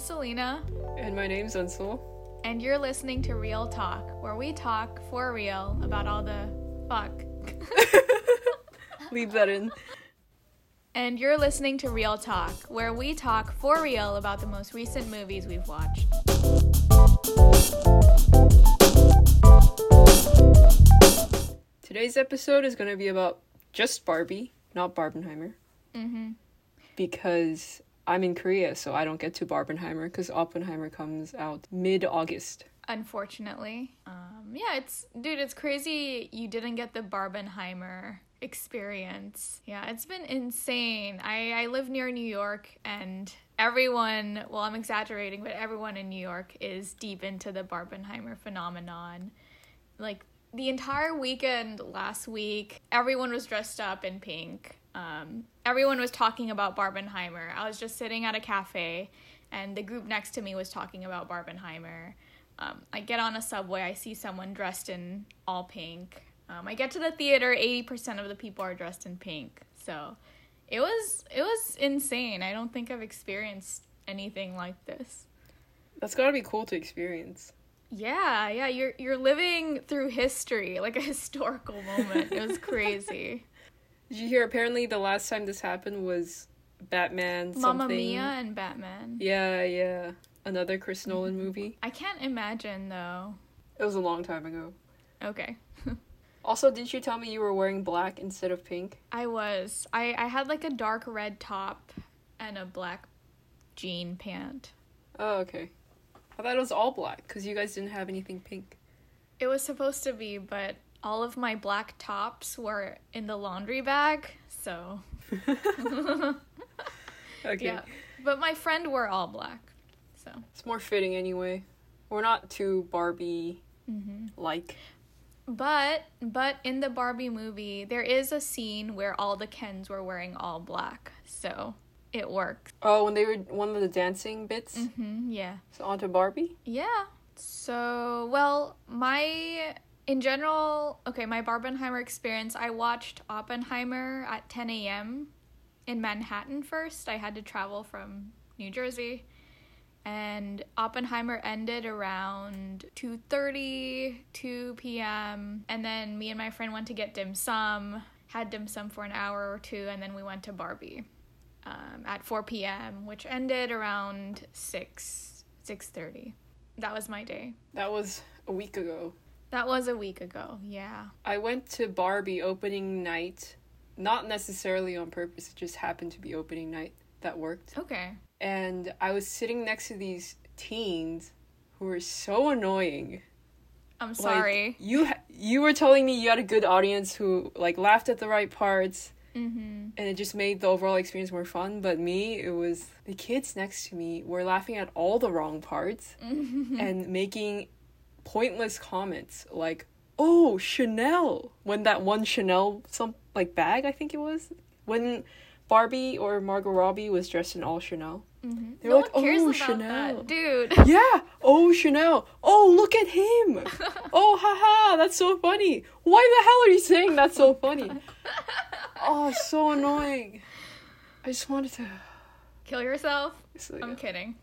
is Salina, And my name's Eun Sol. and you're listening to Real Talk, where we talk for real about all the fuck. Leave that in. And you're listening to Real Talk, where we talk for real about the most recent movies we've watched. Today's episode is going to be about just Barbie, not Barbenheimer. Mm-hmm. Because I'm in Korea, so I don't get to Barbenheimer because Oppenheimer comes out mid August. Unfortunately. Um, yeah, it's, dude, it's crazy you didn't get the Barbenheimer experience. Yeah, it's been insane. I, I live near New York and everyone, well, I'm exaggerating, but everyone in New York is deep into the Barbenheimer phenomenon. Like, the entire weekend last week, everyone was dressed up in pink. Um, everyone was talking about Barbenheimer. I was just sitting at a cafe, and the group next to me was talking about Barbenheimer. Um, I get on a subway, I see someone dressed in all pink. Um, I get to the theater, 80% of the people are dressed in pink. So it was it was insane. I don't think I've experienced anything like this. That's got to be cool to experience. Yeah, yeah, you're you're living through history, like a historical moment. It was crazy. Did you hear? Apparently, the last time this happened was Batman. Mamma something. Mia and Batman. Yeah, yeah. Another Chris Nolan movie. I can't imagine though. It was a long time ago. Okay. Also, didn't you tell me you were wearing black instead of pink? I was. I I had like a dark red top and a black jean pant. Oh, okay. I thought it was all black because you guys didn't have anything pink. It was supposed to be, but all of my black tops were in the laundry bag, so Okay. yeah. But my friend wore all black. So, It's more fitting anyway. We're not too Barbie mm-hmm. like. But but in the Barbie movie, there is a scene where all the Kens were wearing all black. So, it works. Oh, when they were one of the dancing bits. Mhm. Yeah. So onto Barbie. Yeah. So, well, my in general, okay, my Barbenheimer experience, I watched Oppenheimer at 10 a.m. in Manhattan first. I had to travel from New Jersey. And Oppenheimer ended around 2:30, 2 p.m. And then me and my friend went to get dim sum, had dim sum for an hour or two, and then we went to Barbie um, at 4 p.m., which ended around 6, 6.30. That was my day. That was a week ago. That was a week ago, yeah. I went to Barbie opening night, not necessarily on purpose. It just happened to be opening night that worked. Okay. And I was sitting next to these teens who were so annoying. I'm Like, sorry. you ha- you were telling me you had a good audience who like laughed at the right parts mm-hmm. and it just made the overall experience more fun. But me, it was the kids next to me were laughing at all the wrong parts and making pointless comments like, "Oh, Chanel!" When that one Chanel some like bag, I think it was when Barbie or Margot Robbie was dressed in all Chanel. Mm-hmm. They no like, cares "Oh, about Chanel." that, dude. Yeah. Oh, Chanel. Oh, look at him. Oh, haha. That's so funny. Why the hell are you saying that's so funny? Oh, so annoying. I just wanted to. Kill yourself? it's like- I'm kidding.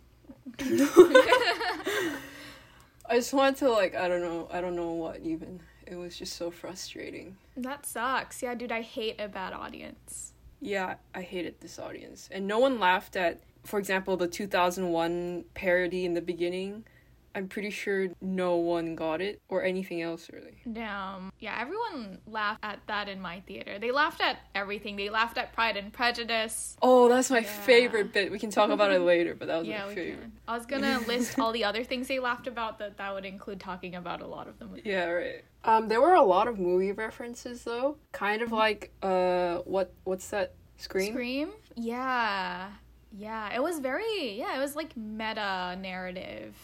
I just wanted to like I don't know I don't know what even. It was just so frustrating. That sucks. Yeah, dude, I hate a bad audience. Yeah, I hated this audience, and no one laughed at, for example, the 2001 parody in the beginning. I'm pretty sure no one got it or anything else really. Damn. Yeah, everyone laughed at that in my theater. They laughed at everything. They laughed at Pride and Prejudice. Oh, that's my Yeah. favorite bit. We can talk about it later, but that was Yeah, my we favorite. can. I was gonna list all the other things they laughed about. That that would include talking about a lot of them. Yeah, right. Um, there were a lot of movie references though. Kind of like uh, what what's that? Scream. Scream? Yeah. Yeah. It was very yeah, it was like meta narrative.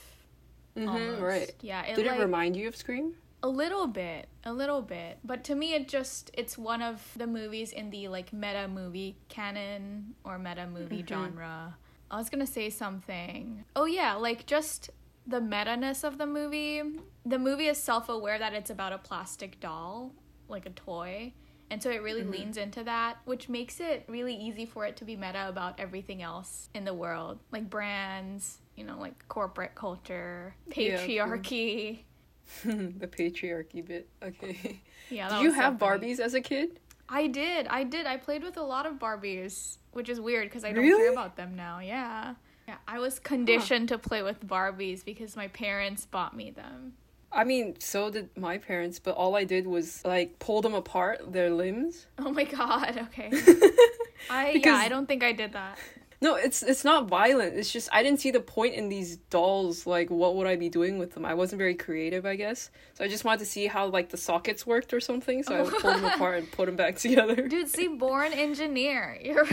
Mm-hmm, right. Yeah. It Did like, it remind you of Scream? a little bit. A little bit. But to me it just it's one of the movies in the like meta movie canon or meta movie Mhm. genre. I was gonna say something. Oh yeah, like just the meta-ness of the movie. The movie is self-aware that it's about a plastic doll, like a toy. And so it really Mhm. leans into that, which makes it really easy for it to be meta about everything else in the world, like brands, you know, like corporate culture, Yeah, patriarchy. the patriarchy bit. Okay. Yeah, Did you have. Barbies as a kid? I did. I did. I played with a lot of Barbies, which is weird because I don't Really? care about them now. Yeah. Yeah, I was conditioned to play with Barbies because my parents bought me them. I mean, so did my parents, but all I did was like pull them apart, their limbs. Oh my god. Okay. I yeah, I don't think I did that. No, it's it's not violent. It's just I didn't see the point in these dolls. Like, what would I be doing with them? I wasn't very creative, I guess. So I just wanted to see how like the sockets worked or something. So I would pull them apart and put them back together. Dude, see, born engineer. You're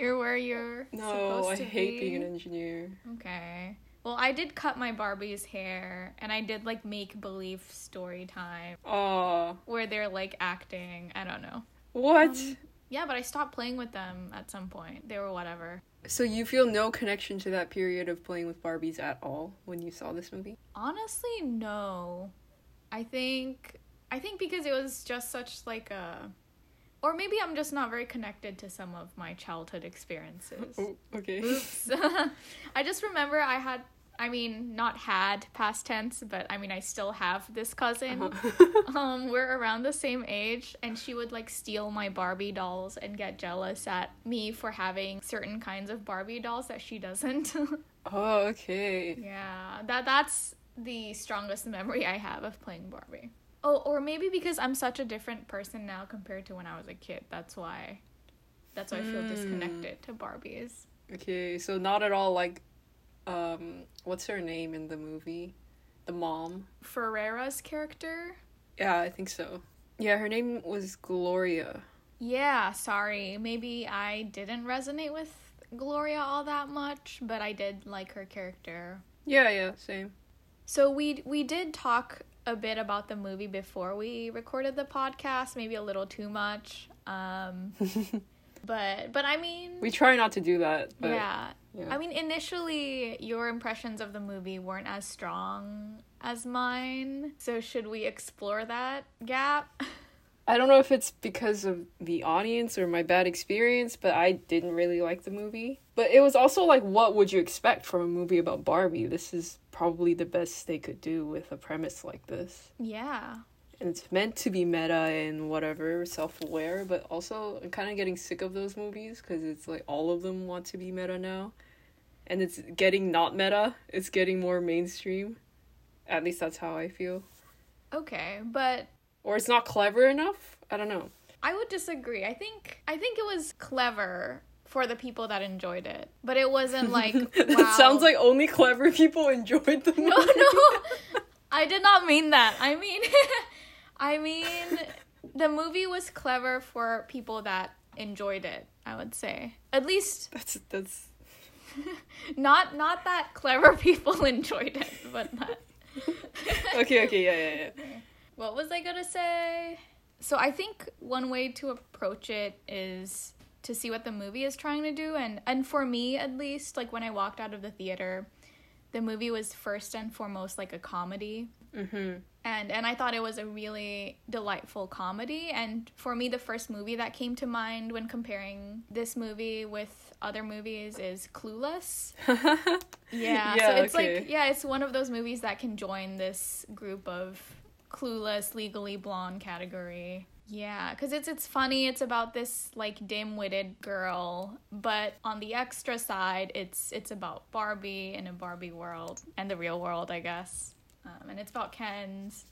you're where you're no, supposed I hate be. being an engineer. Okay. Well, I did cut my Barbie's hair, and I did like make believe story time Aw, where they're like acting. I don't know. what? Um, Yeah, but I stopped playing with them at some point. They were whatever. So you feel no connection to that period of playing with Barbies at all when you saw this movie? Honestly, no. I think I think because it was just such like a or maybe I'm just not very connected to some of my childhood experiences. Oh, okay. Oops. I just remember I had I mean, not had past tense, but I mean I still have this cousin. Uh-huh. Um, we're around the same age, and she would like steal my Barbie dolls and get jealous at me for having certain kinds of Barbie dolls that she doesn't. oh, okay. yeah, that that's the strongest memory I have of playing Barbie. Oh, or maybe because I'm such a different person now compared to when I was a kid. That's why. That's why I feel Mm. disconnected to Barbies. Okay, so not at all like, um, what's her name in the movie? The mom. Ferrera's character. Yeah, I think so. Yeah, her name was Gloria. Yeah, sorry. Maybe I didn't resonate with Gloria all that much, but I did like her character. Yeah, yeah, same. So we we did talk a bit about the movie before we recorded the podcast, maybe a little too much. Um but but I mean We try not to do that. But yeah. Yeah. I mean initially your impressions of the movie weren't as strong as mine. So should we explore that gap? I don't know if it's because of the audience or my bad experience, but I didn't really like the movie. But it was also like, what would you expect from a movie about Barbie? This is probably the best they could do with a premise like this. yeah. And it's meant to be meta and whatever, self aware, but also I'm kind of getting sick of those movies because it's like all of them want to be meta now. And it's getting not meta, it's getting more mainstream. At least that's how I feel. Okay, but Or it's not clever enough? I don't know. I would disagree. I think I think it was clever for the people that enjoyed it, but it wasn't like wow. sounds like only clever people enjoyed the movie. no, no. I did not mean that. I mean, I mean, the movie was clever for people that enjoyed it. I would say, at least That's that's not not that clever people enjoyed it, but that. okay. Okay, yeah, yeah, yeah. What was I gonna say? So I think one way to approach it is to see what the movie is trying to do and and for me at least like when I walked out of the theater the movie was first and foremost like a comedy Mm-hmm. And and I thought it was a really delightful comedy and for me the first movie that came to mind when comparing this movie with other movies is Clueless. Yeah, Yeah, so it's okay. like yeah, it's one of those movies that can join this group of clueless, legally blonde category. Yeah, cuz it's it's funny. It's about this like dim-witted girl, but on the extra side, it's it's about Barbie in a Barbie world and the real world, I guess. Um, and it's about Ken's.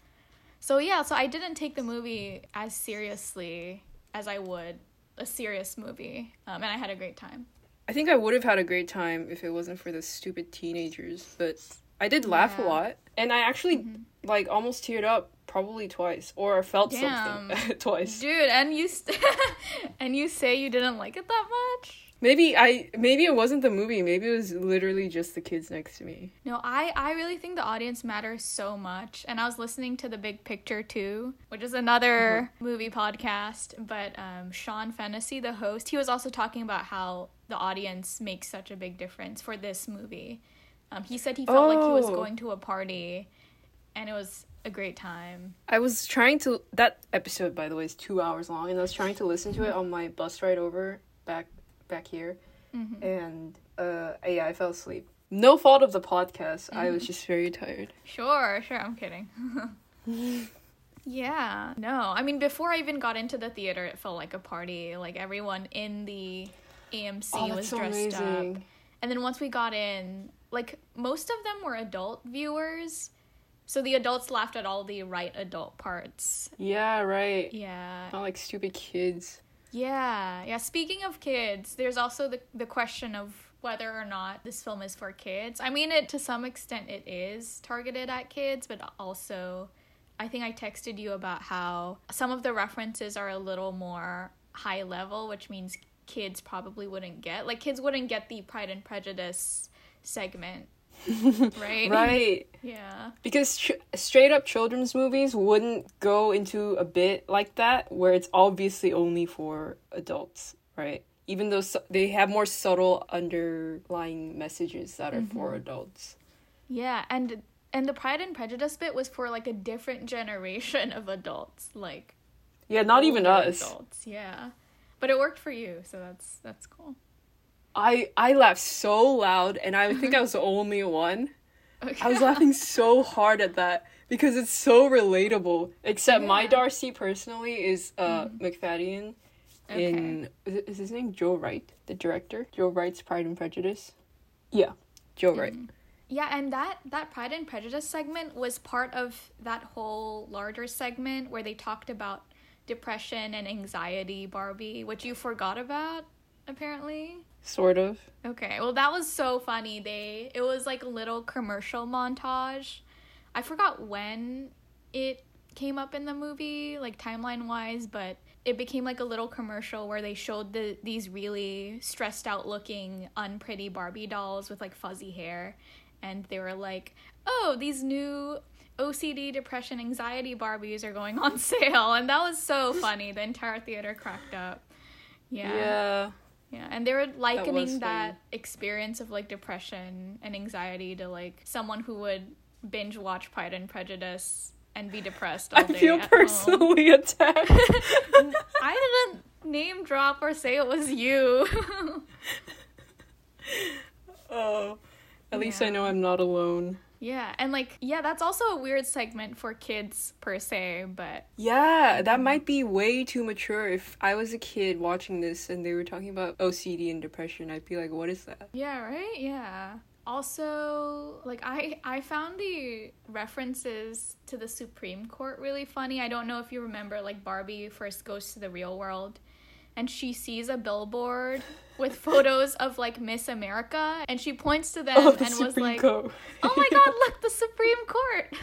So yeah, so I didn't take the movie as seriously as I would a serious movie, um, and I had a great time. I think I would have had a great time if it wasn't for the stupid teenagers, but I did laugh a lot. And I actually Mhm. like almost teared up probably twice or felt Damn. something twice. Dude, and you st- and you say you didn't like it that much? Maybe I maybe it wasn't the movie, maybe it was literally just the kids next to me. No, I I really think the audience matters so much. And I was listening to The Big Picture too, which is another movie podcast, but um Sean Fennessy, the host, he was also talking about how the audience makes such a big difference for this movie. Um he said he felt like he was Oh. going to a party and it was a great time. I was trying to that episode by the way is 2 hours long and I was trying to listen to it on my bus ride over back back here Mhm. and uh yeah, I fell asleep. No fault of the podcast. I was just very tired. Sure, sure, I'm kidding. yeah, no. I mean, before I even got into the theater, it felt like a party. Like everyone in the AMC Oh, was so dressed up. And then once we got in, like most of them were adult viewers. So the adults laughed at all the right adult parts. Yeah, right. Yeah. Not like stupid kids. Yeah. Yeah, speaking of kids, there's also the the question of whether or not this film is for kids. I mean, it to some extent it is targeted at kids, but also I think I texted you about how some of the references are a little more high level, which means kids probably wouldn't get. Like kids wouldn't get the Pride and Prejudice segment. right? Right. Yeah. Because ch- straight up children's movies wouldn't go into a bit like that where it's obviously only for adults, right? Even though su- they have more subtle underlying messages that are for mm-hmm. adults. Yeah, and and the Pride and Prejudice bit was for like a different generation of adults, like Yeah, not even us. Adults, yeah. But it worked for you, so that's that's cool. I I laughed so loud and I think I uh-huh. was the only one. Okay. I was laughing so hard at that because it's so relatable. Except my Darcy personally is uh mm-hmm. Macfadyen in is, his name Joe Wright, the director? Joe Wright's Pride and Prejudice. Yeah, Joe Wright. Mm. Yeah, and that that Pride and Prejudice segment was part of that whole larger segment where they talked about depression and anxiety, Barbie, which you forgot about apparently. Sort of. Okay, well that was so funny. They it was like a little commercial montage. I forgot when it came up in the movie, like timeline wise, but it became like a little commercial where they showed the these really stressed out looking unpretty Barbie dolls with like fuzzy hair and they were like, "Oh, these new OCD, depression, anxiety Barbies are going on sale." And that was so funny. The entire theater cracked up. Yeah. Yeah. Yeah, and they were likening funny. that, experience of like depression and anxiety to like someone who would binge watch Pride and Prejudice and be depressed all I day. feel at home. personally attacked. I didn't name drop or say it was you. oh. At least I know I'm not alone. Yeah, and like yeah, that's also a weird segment for kids per se, but Yeah, that mm-hmm. might be way too mature. If I was a kid watching this and they were talking about OCD and depression, I'd be like, what is that? Yeah, right? Yeah. Also, like I I found the references to the Supreme Court really funny. I don't know if you remember like Barbie first goes to the real world and she sees a billboard with photos of like Miss America and she points to them Oh, the and was like, Court. "Oh my god, look, the Supreme Court."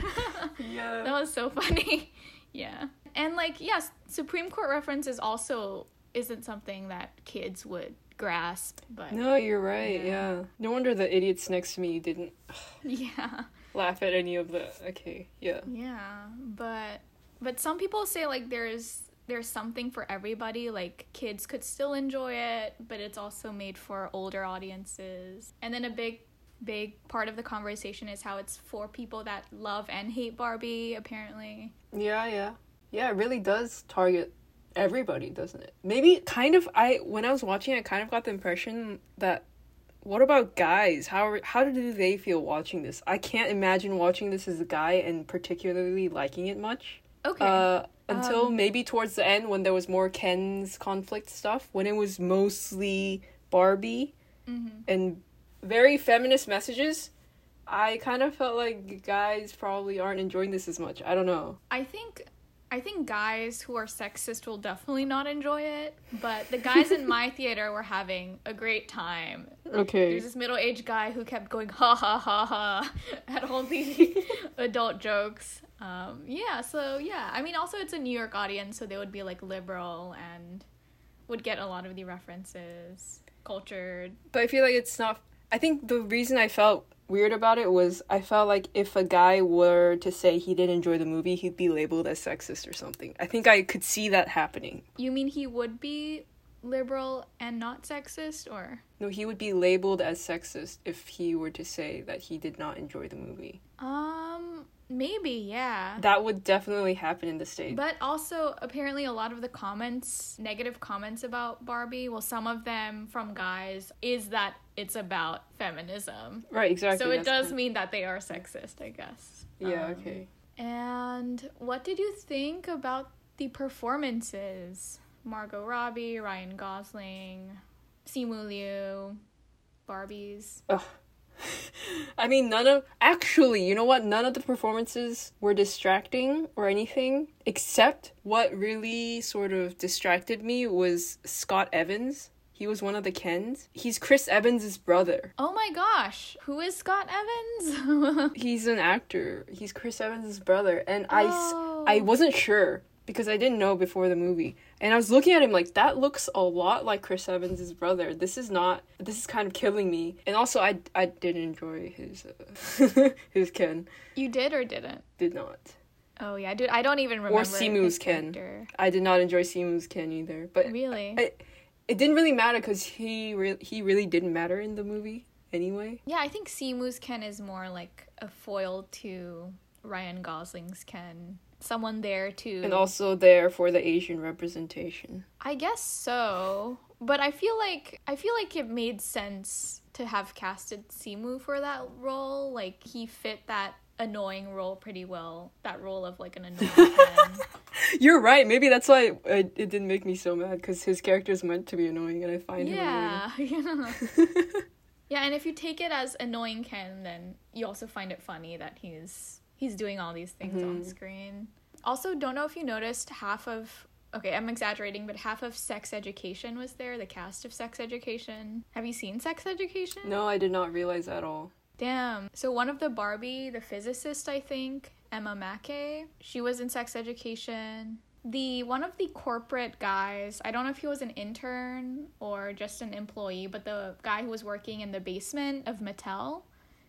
Yeah. that was so funny. yeah. And like, yes, Supreme Court references also isn't something that kids would grasp, but No, you're right. Yeah. Yeah. No wonder the idiots next to me didn't yeah. laugh at any of the. Okay, yeah. Yeah, but but some people say like there's there's something for everybody. Like kids could still enjoy it, but it's also made for older audiences. And then a big big part of the conversation is how it's for people that love and hate Barbie apparently. Yeah, yeah. Yeah, it really does target everybody, doesn't it? Maybe kind of I when I was watching I kind of got the impression that what about guys? How how do they feel watching this? I can't imagine watching this as a guy and particularly liking it much. Okay. Uh until Um, maybe towards the end when there was more Ken's conflict stuff, when it was mostly Barbie mm-hmm. and very feminist messages. I kind of felt like guys probably aren't enjoying this as much. I don't know. I think I think guys who are sexist will definitely not enjoy it, but the guys in my theater were having a great time. Okay. There's this middle aged guy who kept going ha ha ha ha at all the adult jokes. Um, yeah, so yeah. I mean, also it's a New York audience, so they would be like liberal and would get a lot of the references, cultured. But I feel like it's not. I think the reason I felt weird about it was I felt like if a guy were to say he didn't enjoy the movie, he'd be labeled as sexist or something. I think I could see that happening. You mean he would be liberal and not sexist, or? No, he would be labeled as sexist if he were to say that he did not enjoy the movie. Um, Maybe, yeah. That would definitely happen in the States. But also, apparently, a lot of the comments, negative comments about Barbie, well, some of them from guys, is that it's about feminism. right, exactly. so it does mean that they are sexist, I guess. Yeah, Um, okay. And what did you think about the performances? Margot Robbie, Ryan Gosling, Simu Liu, Barbies. I mean, none of. Actually, you know what? None of the performances were distracting or anything, except what really sort of distracted me was Scott Evans. He was one of the Kens. He's Chris Evans' brother. Oh my gosh, who is Scott Evans? He's an actor. He's Chris Evans' brother. And I, Oh. I wasn't sure because I didn't know before the movie. And I was looking at him like, that looks a lot like Chris Evans' brother. This is not, this is kind of killing me. And also, I, I did enjoy his, uh, his Ken. you did or didn't? Did not. Oh yeah, dude, I don't even remember. Or Simu's Ken. character. I did not enjoy Simu's Ken either. But Really? I, it didn't really matter because he, re- he really didn't matter in the movie anyway. yeah, I think Simu's Ken is more like a foil to Ryan Gosling's Ken. Someone there to And also there for the Asian representation. I guess so. But I feel like I feel like it made sense to have casted Simu for that role. Like he fit that annoying role pretty well. That role of like an annoying Ken. You're right. Maybe that's why it, it didn't make me so mad because his character is meant to be annoying, and I find yeah, yeah. him annoying. yeah, and if you take it as annoying Ken, then you also find it funny that he's he's doing all these things on Mhm. screen. Also, don't know if you noticed half of okay, I'm exaggerating, but half of Sex Education was there. The cast of Sex Education. Have you seen Sex Education? no, I did not realize at all. Damn. So one of the Barbie, the physicist, I think, Emma Mackey, she was in sex education. The one of the corporate guys, I don't know if he was an intern or just an employee, but the guy who was working in the basement of Mattel,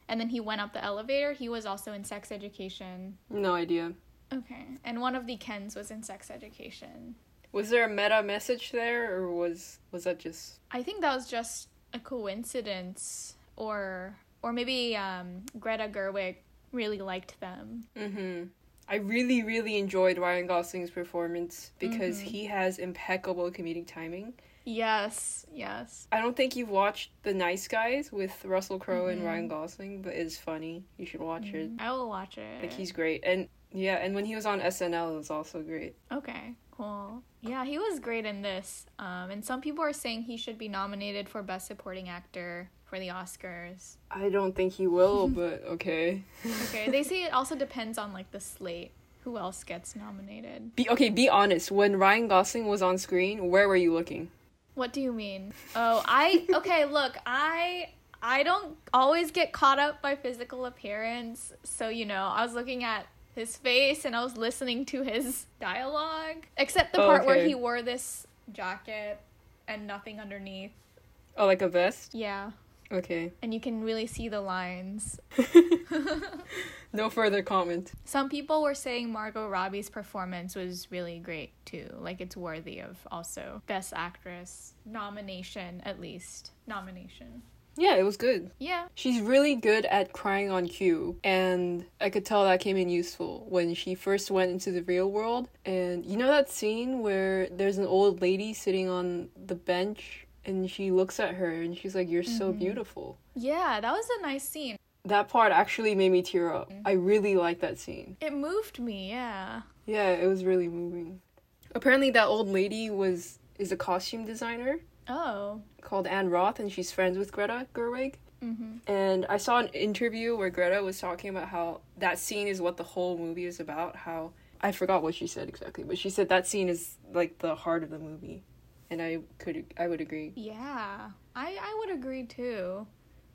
and then he went up the elevator, he was also in sex education. No idea. Okay. And one of the Kens was in sex education. Was there a meta message there, or was was that just? I think that was just a coincidence or or maybe um, Greta Gerwig really liked them. Mm-hmm. I really, really enjoyed Ryan Gosling's performance because Mhm. he has impeccable comedic timing. Yes, yes. I don't think you've watched The Nice Guys with Russell Crowe and Mhm. Ryan Gosling, but it's funny. You should watch it. I will watch it. Like he's great, and yeah, and when he was on SNL, it was also great. okay, cool. Yeah, he was great in this. Um, and some people are saying he should be nominated for Best Supporting Actor for the Oscars. I don't think he will, but okay. Okay, they say it also depends on like the slate. Who else gets nominated? Be okay. Be honest. When Ryan Gosling was on screen, where were you looking? What do you mean? Oh, I okay, look, I I don't always get caught up by physical appearance. So, you know, I was looking at his face and I was listening to his dialogue. Except the Oh, part where he wore this jacket and nothing underneath. Oh, like a vest. Yeah. Okay. And you can really see the lines. No further comment. Some people were saying Margot Robbie's performance was really great too. Like it's worthy of also Best Actress nomination, at least. Nomination. Yeah, it was good. Yeah. She's really good at crying on cue, and I could tell that came in useful when she first went into the real world. And you know that scene where there's an old lady sitting on the bench and she looks at her and she's like, You're so Mhm. beautiful. Yeah, that was a nice scene. That part actually made me tear up. Mm. I really like that scene. It moved me, yeah. Yeah, it was really moving. Apparently, that old lady was is a costume designer Oh. called Anne Roth, and she's friends with Greta Gerwig. Mm-hmm. And I saw an interview where Greta was talking about how that scene is what the whole movie is about. How I forgot what she said exactly, but she said that scene is like the heart of the movie, and I could I would agree. Yeah. I, I would agree too.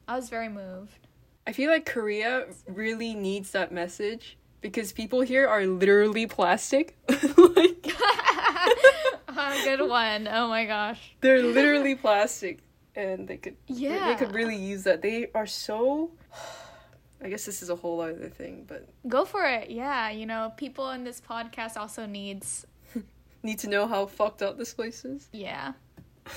I was very moved. I feel like Korea really needs that message because people here are literally plastic. like a oh, good one. Oh my gosh. they're literally plastic, and they could Yeah. they could really use that. They are so. I guess this is a whole other thing, but Go for it. Yeah, you know, people in this podcast also needs need to know how fucked up this place is. yeah.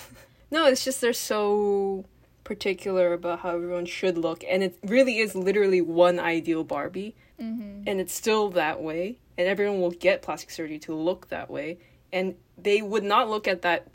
No, it's just they're so particular about how everyone should look, and it really is literally one ideal Barbie. Mm-hmm. and it's still that way and everyone will get plastic surgery to look that way and they would not look at that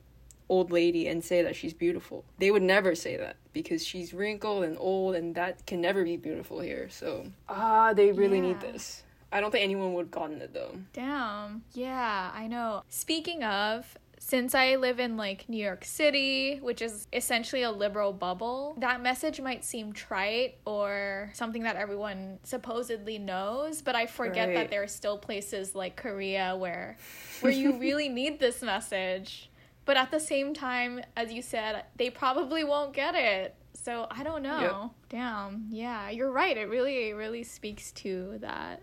old lady and say that she's beautiful they would never say that because she's wrinkled and old and that can never be beautiful here so ah they really need this i don't think anyone would have gotten it though Damn. Yeah, I know. Speaking of, since I live in like New York City, which is essentially a liberal bubble, that message might seem trite or something that everyone supposedly knows, but I forget Right. that there are still places like Korea where where you really need this message. But at the same time, as you said, they probably won't get it. So I don't know. Damn. Yeah, you're right. It really, really speaks to that.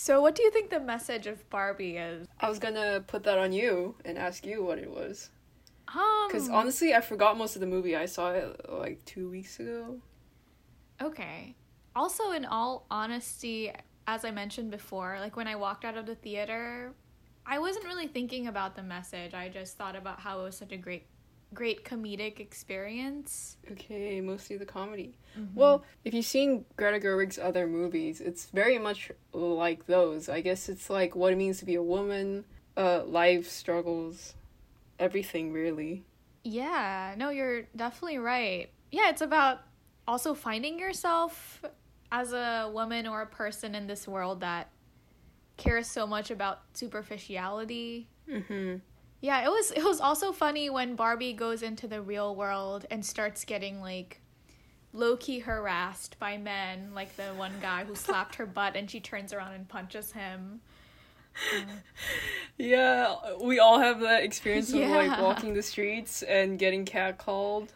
So, what do you think the message of Barbie is? i was gonna put that on you and ask you what it was Um, because honestly i forgot most of the movie i saw it like two weeks ago okay. Also, in all honesty, as I mentioned before, like when I walked out of the theater, I wasn't really thinking about the message. I just thought about how it was such a great, great comedic experience. Okay, mostly the comedy. Mm-hmm. Well, if you've seen Greta Gerwig's other movies, it's very much like those. I guess it's like what it means to be a woman, uh, life struggles, everything really. Yeah, no, you're definitely right. Yeah, it's about also finding yourself as a woman or a person in this world that cares so much about superficiality. Mm-hmm. Yeah, it was it was also funny when Barbie goes into the real world and starts getting like low key harassed by men, like the one guy who slapped her butt and she turns around and punches him. Yeah, we all have that experience of like walking the streets and getting catcalled.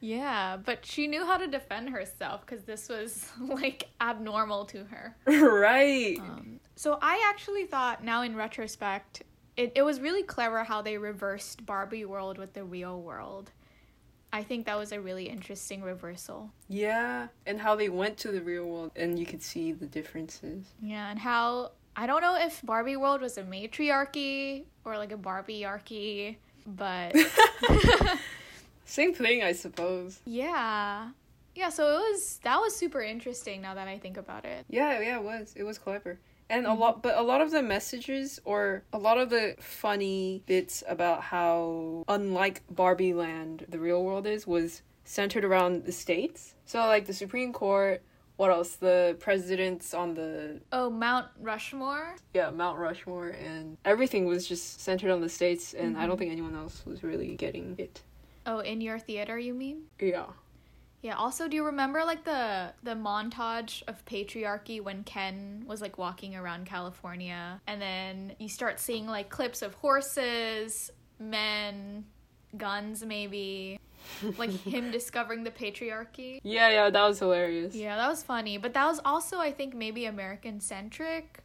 Yeah, but she knew how to defend herself because this was like abnormal to her. right. Um, so I actually thought now in retrospect, it, it was really clever how they reversed Barbie world with the real world. I think that was a really interesting reversal. Yeah, and how they went to the real world and you could see the differences. Yeah, and how I don't know if Barbie world was a matriarchy or like a Barbie-archy, but Same thing, I suppose. yeah. Yeah, so it was that was super interesting now that I think about it. Yeah, yeah, it was. It was clever. And a mm. lot but a lot of the messages or a lot of the funny bits about how unlike Barbie Land the real world is was centered around the states. So like the Supreme Court, what else? The presidents on the Oh, Mount Rushmore? yeah, Mount Rushmore and everything was just centered on the states and I don't mm-hmm. think anyone else was really getting it. Oh, in your theater, you mean? Yeah. Yeah, also do you remember like the the montage of patriarchy when Ken was like walking around California and then you start seeing like clips of horses, men, guns maybe, like him discovering the patriarchy. Yeah, yeah, that was hilarious. Yeah, that was funny, but that was also I think maybe American centric.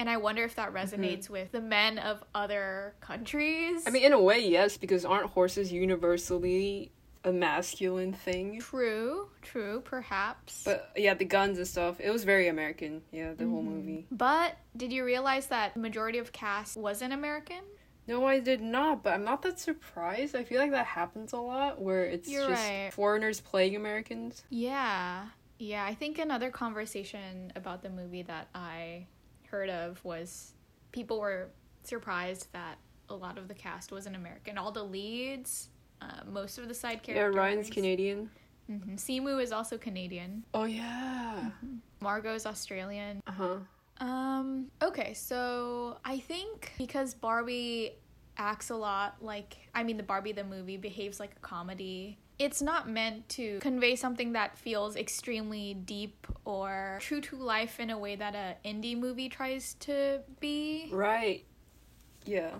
And I wonder if that mm-hmm. resonates with the men of other countries. I mean, in a way, yes, because aren't horses universally a masculine thing? true, true, perhaps. But yeah, the guns and stuff. It was very American. Yeah, the whole Mm-hmm. movie. But did you realize that the majority of cast wasn't American? No, I did not, but I'm not that surprised. I feel like that happens a lot where it's You're just right. foreigners playing Americans. Yeah. Yeah, I think another conversation about the movie that I heard of was people were surprised that a lot of the cast wasn't American. All the leads, uh, most of the side characters. Yeah. Ryan's Canadian. hmm Simu is also Canadian. Oh yeah. Margot's Australian. Uh huh. Um, okay, so I think because Barbie acts a lot like I mean the Barbie the movie behaves like a comedy. It's not meant to convey something that feels extremely deep or true to life in a way that a indie movie tries to be. Right. Yeah.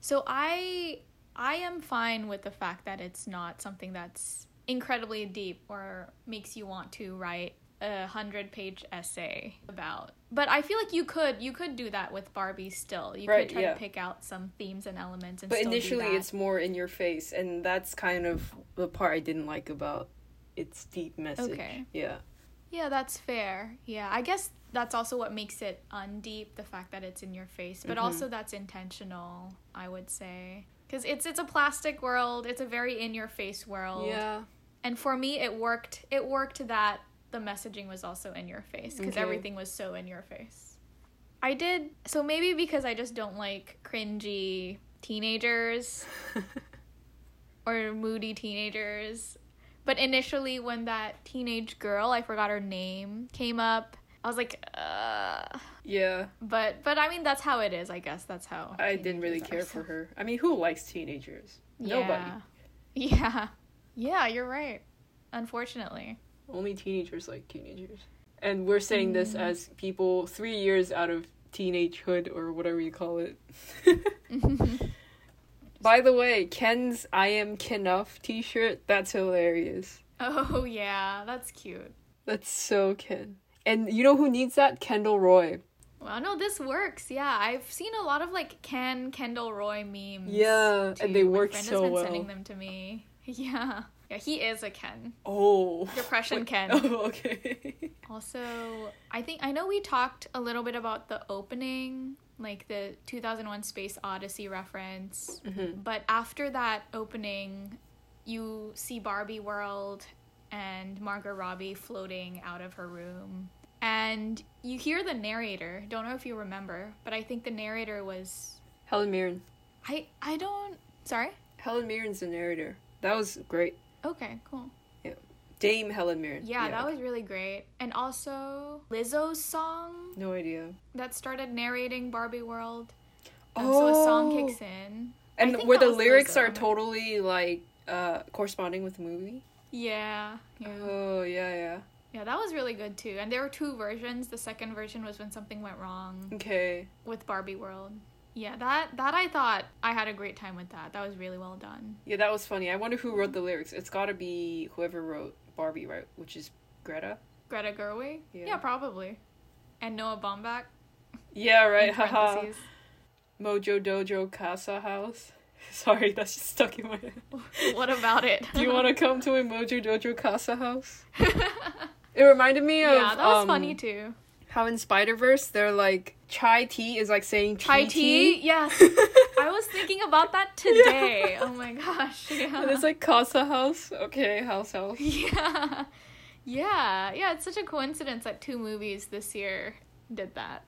So I I am fine with the fact that it's not something that's incredibly deep or makes you want to write a hundred page essay about. But I feel like you could you could do that with Barbie still. You Right, could try yeah. to pick out some themes and elements and But initially, it's more in your face, and that's kind of the part I didn't like about its deep message. Okay. Yeah. Yeah, that's fair. Yeah, I guess that's also what makes it undeep, the fact that it's in your face. But Mhm. also that's intentional, I would say. Cuz it's it's a plastic world. It's a very in your face world. Yeah. and for me it worked it worked that the messaging was also in your face because Okay. everything was so in your face. I did so maybe because I just don't like cringy teenagers or moody teenagers. But initially, when that teenage girl, I forgot her name, came up, I was like, uh. yeah, But but I mean, that's how it is. I guess that's how. I didn't really care are, for so- her. I mean, who likes teenagers? Nobody. Yeah. yeah, yeah, you're right. Unfortunately. Only teenagers like teenagers. And we're saying this Mm. as people three years out of teenagehood or whatever you call it. By the way, Ken's I am Kenough t shirt, that's hilarious. oh yeah, that's cute. That's so Ken. And you know who needs that? Kendall Roy. Well, no, this works. Yeah, I've seen a lot of like Ken Kendall Roy memes. Yeah, too. and they My work friend so has been well. sending them to me. Yeah, yeah, he is a Ken. Oh. Depression Wait- Ken. Oh, okay. Also, I think I know we talked a little bit about the opening, like the 2001 Space Odyssey reference. Mhm. But after that opening, you see Barbie World and Margot Robbie floating out of her room. And you hear the narrator. Don't know if you remember, but I think the narrator was Helen Mirren. I I don't sorry. Helen Mirren's the narrator. That was great. Okay, cool. Yeah, Dame Helen Mirren. Yeah, that was really great. And also Lizzo's song No idea. that started narrating Barbie World. Um, So a song Oh. kicks in. And where the lyrics Lizzo. are totally like uh corresponding with the movie. Yeah. Yeah. Oh yeah, yeah. Yeah, that was really good too. And there were two versions. The second version was when something went wrong Okay. with Barbie World. Yeah, that that I thought I had a great time with that. That was really well done. Yeah, that was funny. I wonder who wrote the lyrics. It's got to be whoever wrote Barbie, right? Which is Greta. Greta Gerwig? Yeah. Yeah, probably. And Noah Baumbach. Yeah, right. Haha. Mojo Dojo Casa House. Sorry, that's just stuck in my head. what about it? Do you want to come to a Mojo Dojo Casa House? It reminded me of yeah, that was um, funny too. how in Spider Verse they're like chai tea is like saying Chai tea tea? Yes. I was thinking about that today. Oh my gosh. Yeah. and it's like Casa House. Okay, house house. Yeah. Yeah. Yeah, it's such a coincidence that two movies this year did that.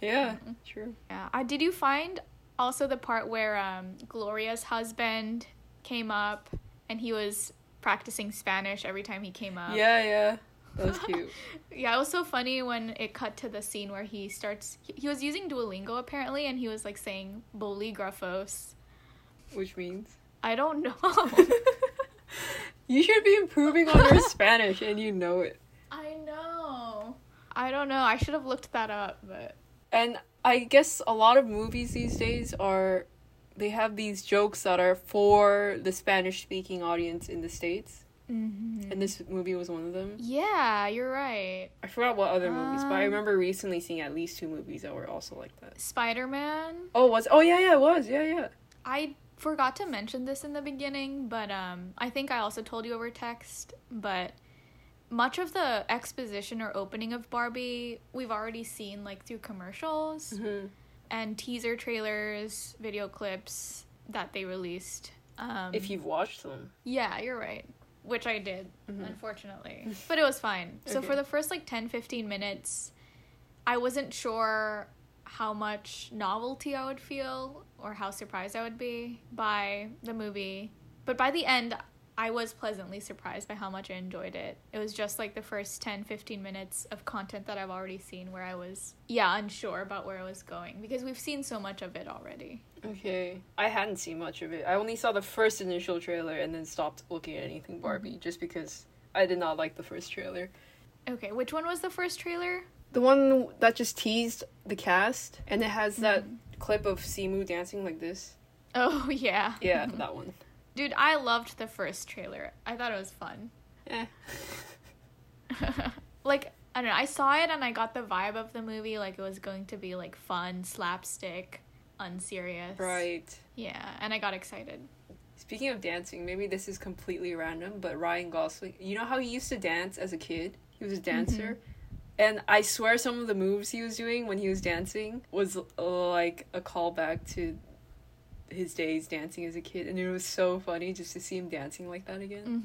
Yeah, true. Yeah. Uh, did you find also the part where um, Gloria's husband came up and he was practicing Spanish every time he came up? Yeah, yeah. That was cute. Yeah, it was so funny when it cut to the scene where he starts. He, he was using Duolingo apparently, and he was like saying "boligrafos." Which means I don't know. you should be improving on your Spanish and you know it. I know. I don't know. I should have looked that up, but And I guess a lot of movies these days are they have these jokes that are for the Spanish speaking audience in the States. Mm-hmm. And this movie was one of them. yeah, you're right. I forgot what other movies, but I Um, remember recently seeing at least two movies that were also like that. Spider Man. Oh, was oh yeah, yeah, it was. Yeah, yeah. I forgot to mention this in the beginning, but um, I think I also told you over text. But much of the exposition or opening of Barbie, we've already seen like through commercials. hmm and teaser trailers, video clips that they released. Um, If you've watched them. yeah, you're right. Which I did, Mhm. unfortunately. But it was fine. So for the first like 10 15 minutes, I wasn't sure how much novelty I would feel or how surprised I would be by the movie. But by the end, I was pleasantly surprised by how much I enjoyed it. It was just like the first 10 15 minutes of content that I've already seen where I was, yeah, unsure about where I was going because we've seen so much of it already. Okay. I hadn't seen much of it. I only saw the first initial trailer and then stopped looking at anything Barbie mm-hmm. just because I did not like the first trailer. Okay, which one was the first trailer? The one that just teased the cast and it has that mm-hmm. clip of Simu dancing like this. Oh, yeah. Yeah, that one. Dude, I loved the first trailer. I thought it was fun. Eh. like, I don't know, I saw it and I got the vibe of the movie like it was going to be like fun, slapstick, unserious. Right. Yeah, and I got excited. Speaking of dancing, maybe this is completely random, but Ryan Gosling, you know how he used to dance as a kid? He was a dancer. And I swear some of the moves he was doing when he was dancing was like a callback to his days dancing as a kid. And it was so funny just to see him dancing like that again.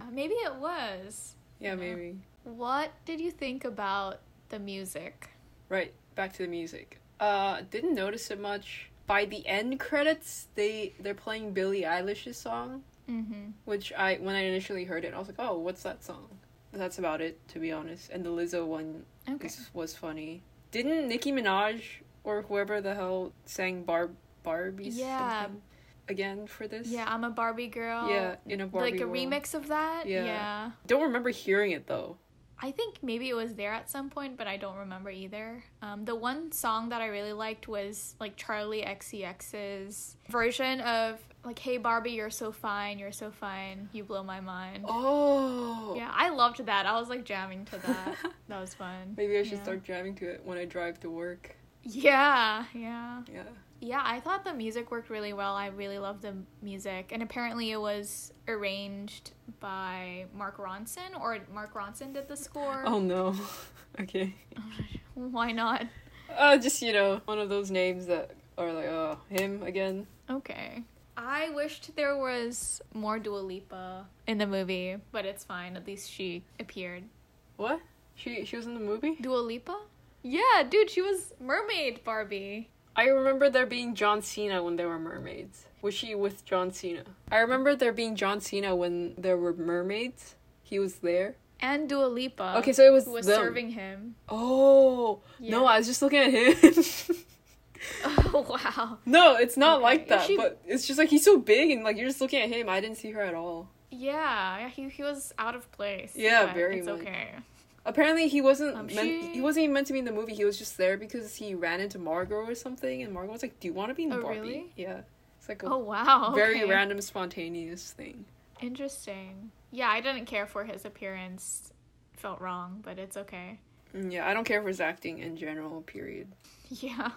Mm-hmm. Uh, maybe it was. Yeah, maybe. What did you think about the music? Right, back to the music. Uh, didn't notice it much. By the end credits, they they're playing Billie Eilish's song, Mm-hmm. which I when I initially heard it, I was like, oh, what's that song? That's about it, to be honest. And the Lizzo one Okay. is, was funny. Didn't Nicki Minaj or whoever the hell sang Barb Barbie Yeah. something again for this? Yeah, I'm a Barbie girl. Yeah, in a Barbie like a world. remix of that. Yeah. yeah. Don't remember hearing it though. I think maybe it was there at some point, but I don't remember either. Um, the one song that I really liked was like Charli XCX's version of like "Hey Barbie, you're so fine, you're so fine, you blow my mind." Oh. Yeah, I loved that. I was like jamming to that. that was fun. Maybe I should Yeah. start jamming to it when I drive to work. Yeah, yeah. Yeah. Yeah, I thought the music worked really well. I really loved the music. And apparently it was arranged by Mark Ronson, or Mark Ronson did the score. Oh no. okay. Why not? Uh, just you know, one of those names that are like, oh, him again. Okay. I wished there was more Dua Lipa in the movie, but it's fine. At least she appeared. What? She she was in the movie. Dua Lipa? Yeah, dude, she was Mermaid Barbie. I remember there being John Cena when there were mermaids. Was she with John Cena? I remember there being John Cena when there were mermaids. He was there. And Dua Lipa. okay, so it was was serving him. Oh no, I was just looking at him. Oh, wow. no, it's not Okay. like that. she- But it's just like he's so big and like you're just looking at him. I didn't see her at all. Yeah, yeah, he, he was out of place. Yeah, but very It's much. okay. Apparently, he wasn't Um, meant. she- He wasn't even meant to be in the movie. He was just there because he ran into Margot or something, and Margot was like, "Do you want to be in Oh, Barbie?" really? Yeah, it's like a Oh, wow. very okay. random, spontaneous thing. Interesting. Yeah, I didn't care for his appearance. Felt wrong, but it's okay. Mm, Yeah, I don't care for his acting in general. Period. Yeah.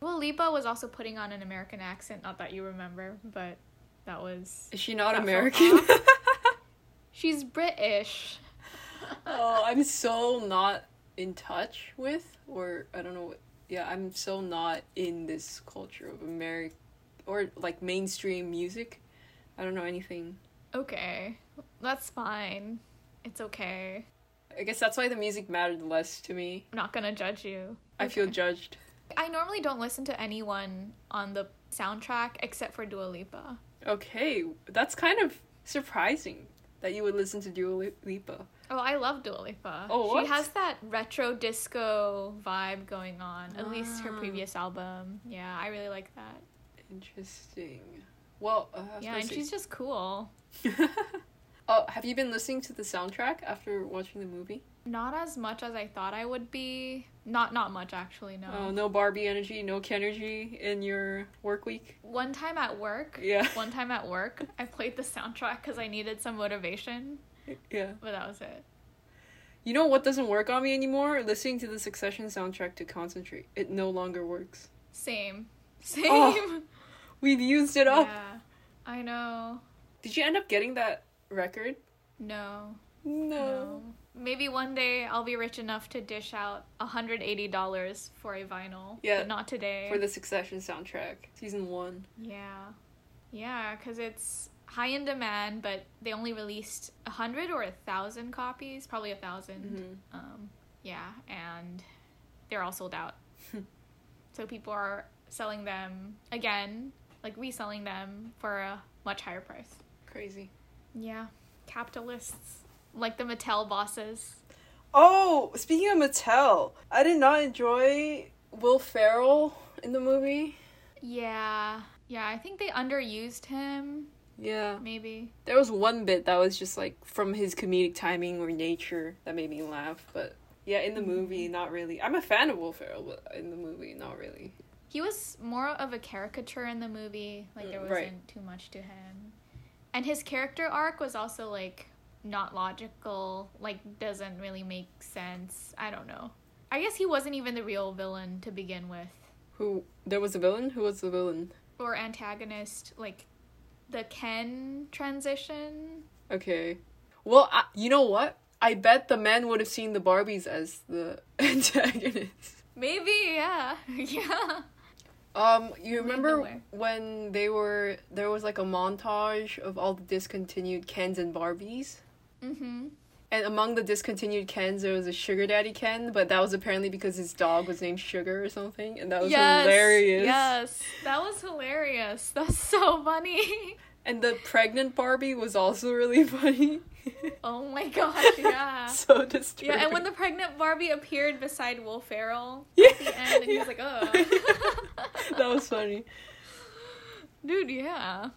Well, Lipa was also putting on an American accent. Not that you remember, but that was. Is she not American? She's British. Oh, I'm so not in touch with, or I don't know. What, yeah, I'm so not in this culture of American or like mainstream music. I don't know anything. Okay, that's fine. It's okay. I guess that's why the music mattered less to me. I'm not gonna judge you. I feel judged. I normally don't listen to anyone on the soundtrack except for Dua Lipa. Okay, that's kind of surprising that you would listen to Dua Lipa. Oh, I love Dua Lipa. Oh, what? She has that retro disco vibe going on. At least her Ah. previous album. Yeah, I really like that. Interesting. Well, uh, Yeah, and say- she's just cool. oh, have you been listening to the soundtrack after watching the movie? Not as much as I thought I would be. Not not much actually. No. Oh, no Barbie energy, no Kenergy in your work week. One time at work. Yeah, One time at work, I played the soundtrack because I needed some motivation, yeah. but that was it. You know what doesn't work on me anymore? Listening to the Succession soundtrack to concentrate. It no longer works. Same. Oh. Same. Oh. We've used it up. Yeah. I know. Did you end up getting that record? No. No. No. Maybe one day I'll be rich enough to dish out $180 for a vinyl. Yeah, But not today. For the Succession soundtrack, season one. Yeah. Yeah, because it's high in demand, but they only released a 100 or a 1,000 copies. Probably a 1,000. Mm-hmm. Um, yeah, and they're all sold out. so people are selling them again, like reselling them for a much higher price. Crazy. Yeah. Capitalists. Like the Mattel bosses. Oh, speaking of Mattel, I did not enjoy Will Ferrell in the movie. Yeah. Yeah, I think they underused him, Yeah. maybe. There was one bit that was just like from his comedic timing or nature that made me laugh, but yeah, in the movie, not really. I'm a fan of Will Ferrell, but in the movie, not really. He was more of a caricature in the movie. Like there Mm, wasn't right. too much to him. And his character arc was also like not logical, like doesn't really make sense. I don't know. I guess he wasn't even the real villain to begin with. Who there was a villain? Who was the villain? Or antagonist, like the Ken transition. Okay. Well, I, you know what? I bet the men would have seen the Barbies as the antagonists. Maybe, yeah. yeah. Um, you remember when they were there was like a montage of all the discontinued Kens and Barbies, Mm-hmm. And among the discontinued Kens, there was a Sugar Daddy Ken, but that was apparently because his dog was named Sugar or something, and that was yes, hilarious. Yes, that was hilarious. That's so funny. And the pregnant Barbie was also really funny. oh my gosh, yeah. so disturbing. Yeah, and when the pregnant Barbie appeared beside Will Ferrell yeah. at the end, and he was like, "Oh." that was funny. Dude, yeah.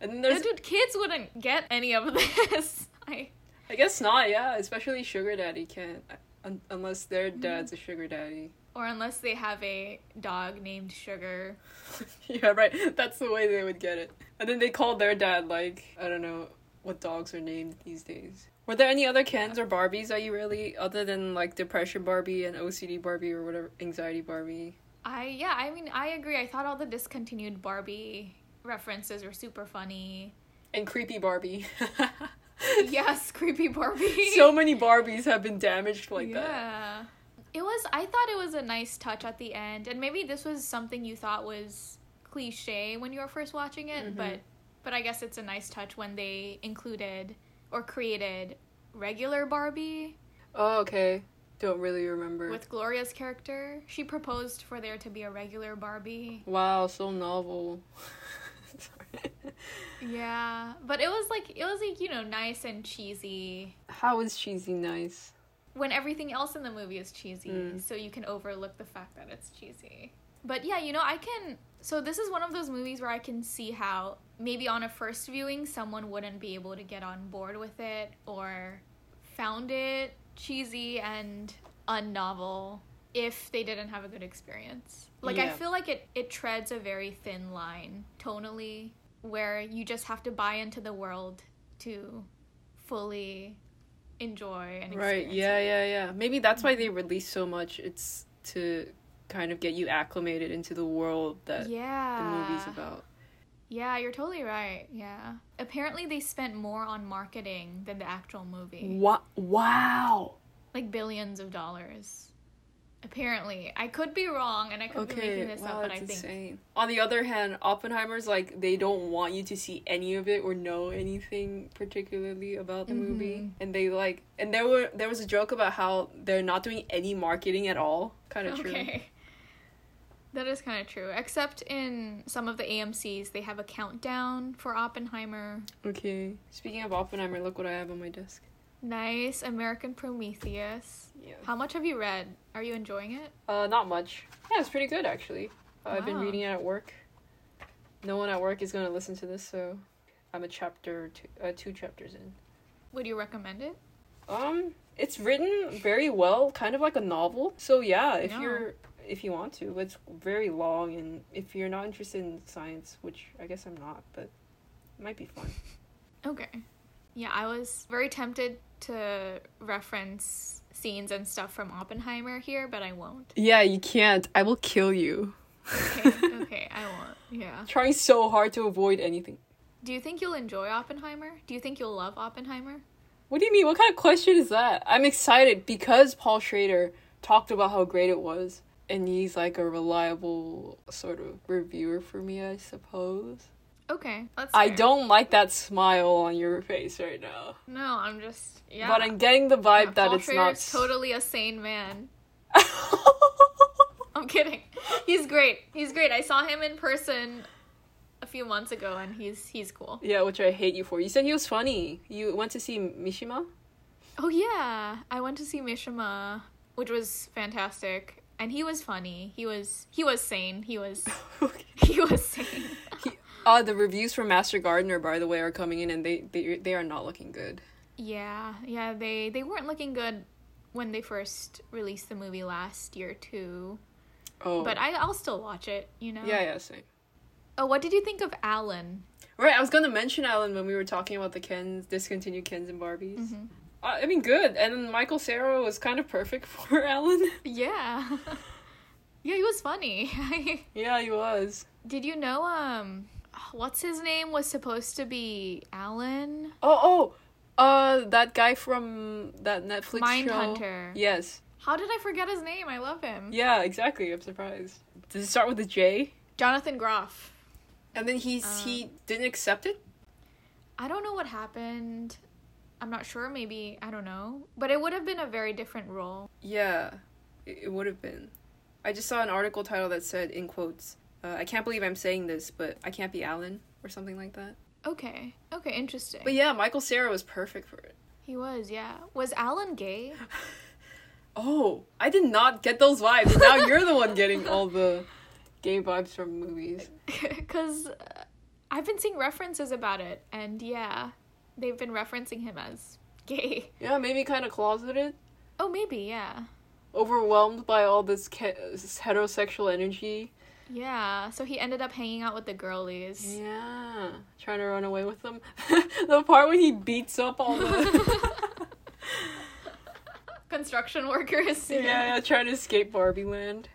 And then there's, dude, kids wouldn't get any of this. I. I guess not. Yeah, especially sugar daddy can't, un- unless their mm-hmm. dad's a sugar daddy. Or unless they have a dog named Sugar. yeah, right. That's the way they would get it. And then they called their dad like I don't know what dogs are named these days. Were there any other Kens or Barbies that you really, other than like depression Barbie and OCD Barbie or whatever, anxiety Barbie? I yeah, I mean I agree. I thought all the discontinued Barbie references were super funny. And creepy Barbie. yes, creepy Barbie. so many Barbies have been damaged like yeah. that. Yeah. It was I thought it was a nice touch at the end and maybe this was something you thought was cliche when you were first watching it, mm-hmm. but but I guess it's a nice touch when they included or created regular Barbie. Oh, okay. Don't really remember. With Gloria's character, she proposed for there to be a regular Barbie. Wow, so novel. yeah, but it was like it was like you know nice and cheesy. How is cheesy nice? When everything else in the movie is cheesy, mm. so you can overlook the fact that it's cheesy. But yeah, you know, I can. So this is one of those movies where I can see how maybe on a first viewing someone wouldn't be able to get on board with it or found it cheesy and unnovel if they didn't have a good experience. Like yeah. I feel like it it treads a very thin line tonally where you just have to buy into the world to fully enjoy and Right. Yeah, it. yeah, yeah. Maybe that's why they release so much. It's to kind of get you acclimated into the world that yeah. the movie's about. Yeah, you're totally right. Yeah. Apparently they spent more on marketing than the actual movie. What? Wow. Like billions of dollars. Apparently, I could be wrong, and I could okay, be making this wow, up, but I think. Insane. On the other hand, Oppenheimer's like they don't want you to see any of it or know anything particularly about the mm-hmm. movie, and they like, and there were there was a joke about how they're not doing any marketing at all. Kind of okay. true. Okay. That is kind of true. Except in some of the AMC's, they have a countdown for Oppenheimer. Okay. Speaking of Oppenheimer, look what I have on my desk. Nice. American Prometheus. Yeah. How much have you read? Are you enjoying it? Uh, not much. Yeah, it's pretty good actually. Uh, wow. I've been reading it at work. No one at work is going to listen to this, so I'm a chapter two, uh, two chapters in. Would you recommend it? Um, it's written very well, kind of like a novel. So yeah, if no. you're if you want to. It's very long, and if you're not interested in science, which I guess I'm not, but it might be fun. Okay. Yeah, I was very tempted to reference scenes and stuff from Oppenheimer here, but I won't. Yeah, you can't. I will kill you. Okay, okay, I won't. Yeah. Trying so hard to avoid anything. Do you think you'll enjoy Oppenheimer? Do you think you'll love Oppenheimer? What do you mean? What kind of question is that? I'm excited because Paul Schrader talked about how great it was and he's like a reliable sort of reviewer for me, I suppose. Okay, that's. I don't like that smile on your face right now. No, I'm just yeah. But I'm getting the vibe yeah, that Paul it's not totally a sane man. I'm kidding. He's great. He's great. I saw him in person a few months ago, and he's he's cool. Yeah, which I hate you for. You said he was funny. You went to see Mishima. Oh yeah, I went to see Mishima, which was fantastic and he was funny. He was he was sane. He was he was sane. he, uh, the reviews from Master Gardener, by the way, are coming in, and they they they are not looking good. Yeah, yeah, they they weren't looking good when they first released the movie last year too. Oh, but I I'll still watch it. You know. Yeah, yeah, same. Oh, what did you think of Alan? Right, I was gonna mention Alan when we were talking about the Kens discontinued Kens and Barbies. Mm-hmm. I mean, good. And Michael Cera was kind of perfect for Alan. Yeah. yeah, he was funny. yeah, he was. Did you know, um, what's his name was supposed to be Alan? Oh, oh, uh, that guy from that Netflix Mindhunter. Yes. How did I forget his name? I love him. Yeah, exactly. I'm surprised. Does it start with a J? Jonathan Groff. And then he's uh, he didn't accept it. I don't know what happened. I'm not sure, maybe, I don't know. But it would have been a very different role. Yeah, it would have been. I just saw an article title that said, in quotes, uh, I can't believe I'm saying this, but I can't be Alan, or something like that. Okay. Okay, interesting. But yeah, Michael Cera was perfect for it. He was, yeah. Was Alan gay? Oh, I did not get those vibes. now you're the one getting all the gay vibes from movies. Because uh, I've been seeing references about it, and yeah, they've been referencing him as gay. Yeah, maybe kind of closeted, Oh, maybe, yeah. overwhelmed by all this, ca- this heterosexual energy. Yeah, so he ended up hanging out with the girlies. Yeah, trying to run away with them. the part when he beats up all the Construction workers. yeah, yeah, trying to escape Barbie Land.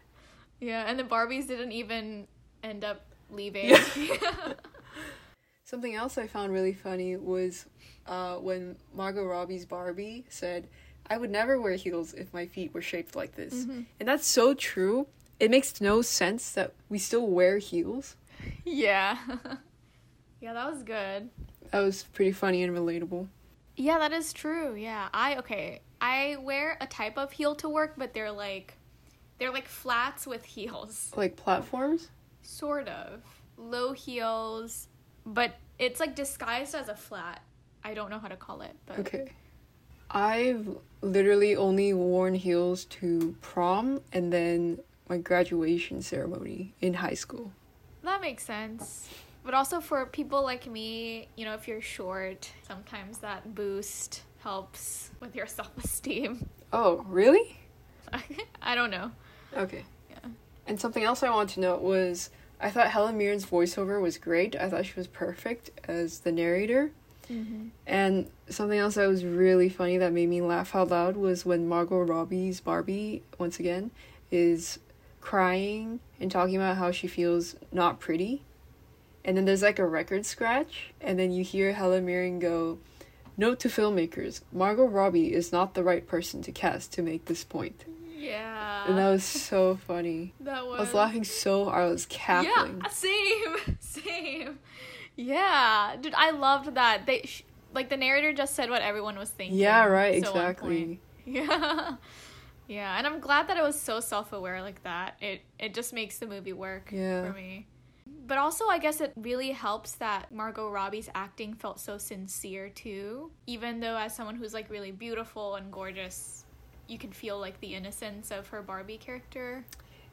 Yeah, and the Barbies didn't even end up leaving. Yeah. Something else I found really funny was uh, when Margot Robbie's Barbie said, "I would never wear heels if my feet were shaped like this," Mm-hmm. and that's so true. It makes no sense that we still wear heels. yeah. yeah, that was good. That was pretty funny and relatable. Yeah, that is true. Yeah. I okay. I wear a type of heel to work, but they're like they're like flats with heels. Like platforms. Sort of. Low heels, but it's like disguised as a flat. I don't know how to call it, but Okay. I've literally only worn heels to prom and then my graduation ceremony in high school. that makes sense. But also for people like me, you know, if you're short, sometimes that boost helps with your self-esteem. Oh, really? I don't know. Okay. Yeah. And something else I wanted to note was I thought Helen Mirren's voiceover was great. I thought she was perfect as the narrator. Mm-hmm. And something else that was really funny that made me laugh out loud was when Margot Robbie's Barbie, once again, is crying and talking about how she feels not pretty. And then there's like a record scratch, and then you hear Helen Mirren go, Note to filmmakers Margot Robbie is not the right person to cast to make this point. Yeah. And that was so funny. that was I was laughing so hard, I was cackling. Yeah, same, same. Yeah, dude, I loved that. They sh- like the narrator just said what everyone was thinking. Yeah, right, so exactly. Yeah, yeah, and I'm glad that it was so self-aware like that. It it just makes the movie work Yeah. for me. But also, I guess it really helps that Margot Robbie's acting felt so sincere too. Even though, as someone who's like really beautiful and gorgeous, you can feel like the innocence of her Barbie character.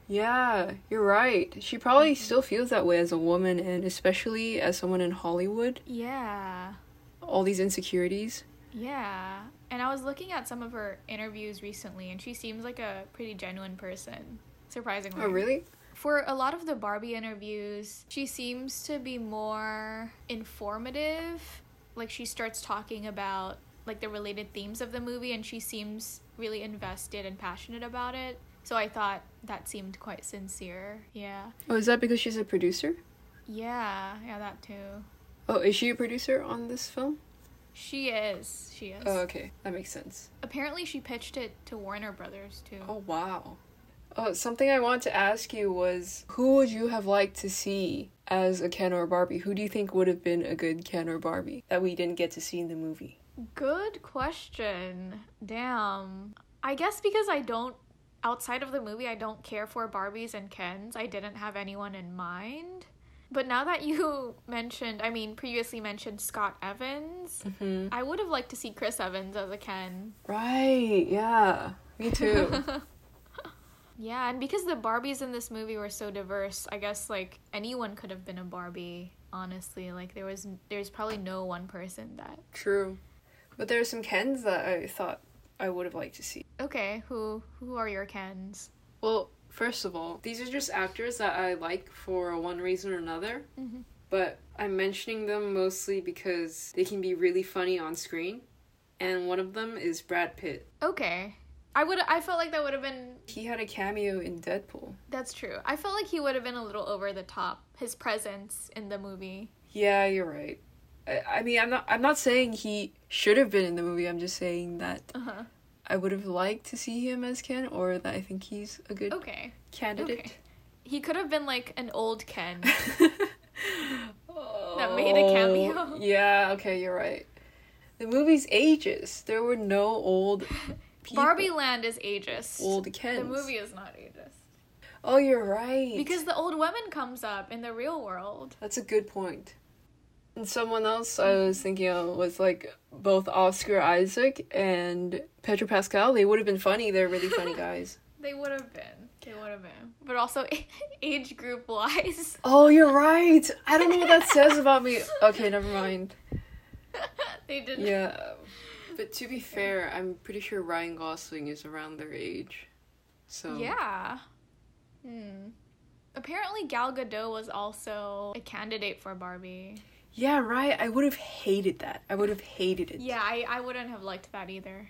Yeah, you're right. She probably mm-hmm. still feels that way as a woman, and especially as someone in Hollywood. Yeah. All these insecurities. Yeah. And I was looking at some of her interviews recently, and she seems like a pretty genuine person, surprisingly. Oh, really? For a lot of the Barbie interviews, she seems to be more informative. Like, she starts talking about like the related themes of the movie, and she seems really invested and passionate about it. So I thought that seemed quite sincere. Yeah. Oh, is that because she's a producer? Yeah, yeah, that too. Oh, is she a producer on this film? She is. She is. Oh, okay. That makes sense. Apparently, she pitched it to Warner Brothers too. Oh, wow. Oh, something I want to ask you was who would you have liked to see as a Ken or Barbie? Who do you think would have been a good Ken or Barbie that we didn't get to see in the movie? Good question. Damn. I guess because I don't, outside of the movie, I don't care for Barbies and Kens. I didn't have anyone in mind. But now that you mentioned, I mean, previously mentioned Scott Evans, Mm-hmm. I would have liked to see Chris Evans as a Ken. Right, yeah. Me too. Yeah, and because the Barbies in this movie were so diverse, I guess like anyone could have been a Barbie. Honestly, like there was, there's probably no one person that. True. But there are some Kens that I thought I would have liked to see. Okay, who who are your Kens? Well, first of all, these are just actors that I like for one reason or another. Mhm. But I'm mentioning them mostly because they can be really funny on screen. And one of them is Brad Pitt. Okay. I would I felt like that would have been He had a cameo in Deadpool. that's true. I felt like he would have been a little over the top his presence in the movie. Yeah, you're right. I, I mean, I'm not. I'm not saying he should have been in the movie. I'm just saying that Uh-huh. I would have liked to see him as Ken, or that I think he's a good Okay. candidate. Okay. He could have been like an old Ken. that made a cameo. Oh, yeah, okay, you're right. The movie's ages. There were no old people. Barbie Land is ages. Old Kens. The movie is not ages. Oh, you're right. Because the old woman comes up in the real world. That's a good point. And someone else I was thinking of was like both Oscar Isaac and Pedro Pascal. They would have been funny. They're really funny guys. They would have been. They would have been. But also age group wise. Oh, you're right. I don't know what that says about me. Okay, never mind. they didn't. Yeah. But to be fair, I'm pretty sure Ryan Gosling is around their age. So Yeah. Hmm. Apparently Gal Gadot was also a candidate for Barbie. Yeah, right. I would have hated that. I would have hated it. Yeah, I, I wouldn't have liked that either.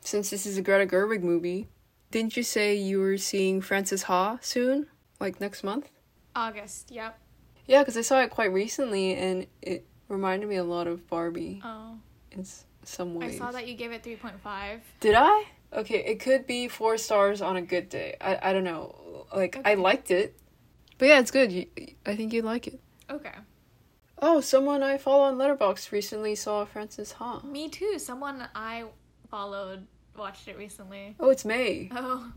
Since this is a Greta Gerwig movie, didn't you say you were seeing Frances Ha soon? Like next month? August, yep. Yeah, because I saw it quite recently and it reminded me a lot of Barbie Oh. in s- some ways. I saw that you gave it 3.5. Did I? Okay, it could be four stars on a good day. I, I don't know. Like, I liked it. But yeah, it's good. You, I think you'd like it. Okay. Oh, someone I follow on Letterboxd recently saw Frances Ha. Me too. Someone I followed watched it recently. Oh, it's May. Oh.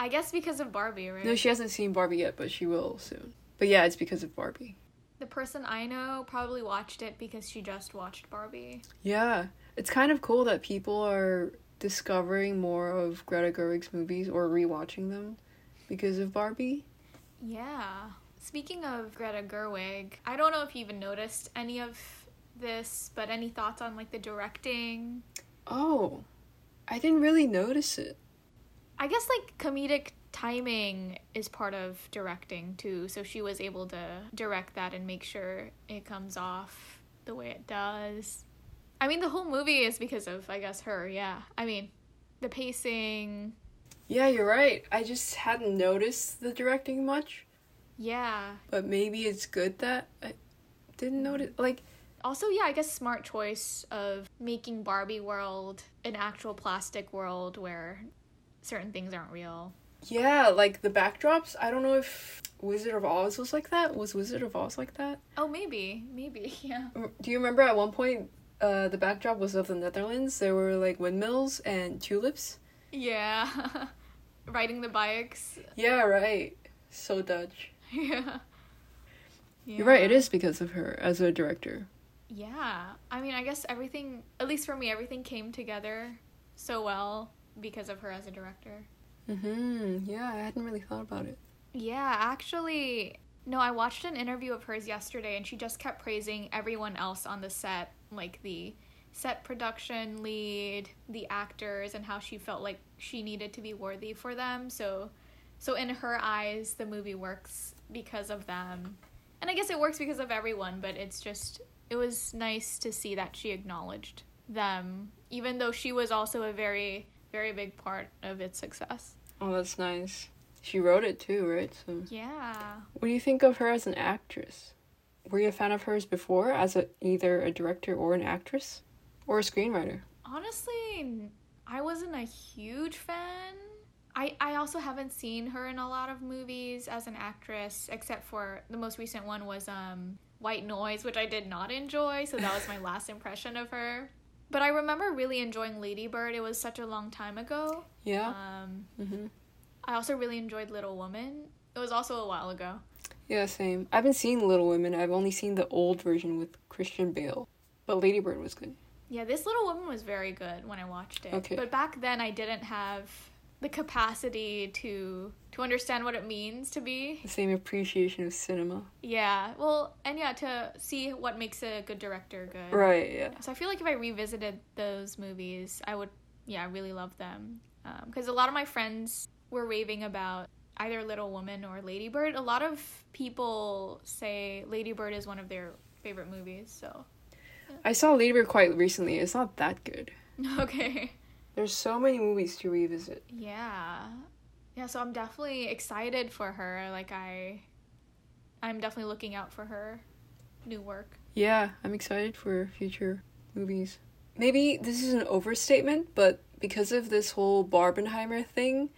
I guess because of Barbie, right? No, she hasn't seen Barbie yet, but she will soon. But yeah, it's because of Barbie. the person I know probably watched it because she just watched Barbie. Yeah, it's kind of cool that people are discovering more of Greta Gerwig's movies or rewatching them because of Barbie. Yeah. Speaking of Greta Gerwig, I don't know if you even noticed any of this, but any thoughts on like the directing? Oh, I didn't really notice it. I guess like comedic timing is part of directing too, so she was able to direct that and make sure it comes off the way it does. I mean, the whole movie is because of, I guess, her, yeah. I mean, the pacing, Yeah, you're right. I just hadn't noticed the directing much, yeah. but maybe it's good that I didn't notice. Like, Also, yeah, I guess smart choice of making Barbie world an actual plastic world where certain things aren't real. yeah, like the backdrops. I don't know if Wizard of Oz was like that. Was Wizard of Oz like that? Oh, maybe, maybe, yeah. Do you remember at one point uh, the backdrop was of the Netherlands? There were like windmills and tulips. Yeah. Riding the bikes. Yeah, right. So Dutch. Yeah. You're right, it is because of her as a director. Yeah. I mean, I guess everything, at least for me, everything came together so well because of her as a director. hmm Yeah, I hadn't really thought about it. Yeah, actually, no, I watched an interview of hers yesterday and she just kept praising everyone else on the set, like the set production lead, the actors, and how she felt like she needed to be worthy for them. So, so in her eyes, the movie works because of them. And I guess it works because of everyone, but it's just, it was nice to see that she acknowledged them, even though she was also a very, very big part of its success. Oh, that's nice. She wrote it too, right? So, Yeah. what do you think of her as an actress? Were you a fan of hers before, as a either a director or an actress, or a screenwriter? Honestly, I wasn't a huge fan. I, I also haven't seen her in a lot of movies as an actress, except for the most recent one was um, White Noise, which I did not enjoy, so that was my last impression of her. But I remember really enjoying Lady Bird. It was such a long time ago. Yeah. Um, hmm I also really enjoyed Little Woman. It was also a while ago. Yeah, same. I haven't seen Little Women. I've only seen the old version with Christian Bale, but Lady Bird was good. Yeah, this Little Woman was very good when I watched it. Okay. But back then I didn't have the capacity to to understand what it means to be. The same appreciation of cinema. Yeah. Well, and yeah, to see what makes a good director good. Right. Yeah. So I feel like if I revisited those movies, I would yeah, really love them. Um, because a lot of my friends were raving about either Little Woman or Lady Bird. A lot of people say Lady Bird is one of their favorite movies. So I saw Lady Bird quite recently. It's not that good. okay. There's so many movies to revisit. Yeah. Yeah, so I'm definitely excited for her. Like I I'm definitely looking out for her new work. Yeah, I'm excited for future movies. Maybe this is an overstatement, but because of this whole Barbenheimer thing,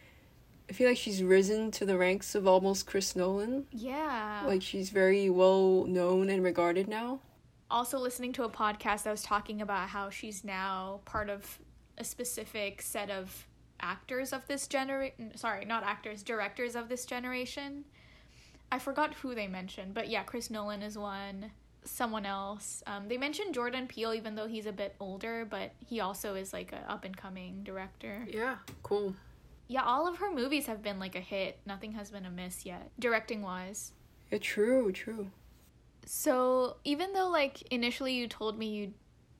I feel like she's risen to the ranks of almost Chris Nolan. Yeah. Like she's very well known and regarded now. also listening to a podcast that was talking about how she's now part of a specific set of actors of this generation. Sorry, not actors, directors of this generation. I forgot who they mentioned, but yeah, Chris Nolan is one. Someone else. Um, they mentioned Jordan Peele, even though he's a bit older, but he also is like an up and coming director. Yeah, cool. Yeah, all of her movies have been like a hit. Nothing has been a miss yet, directing wise. Yeah, true, true. So, even though like initially you told me you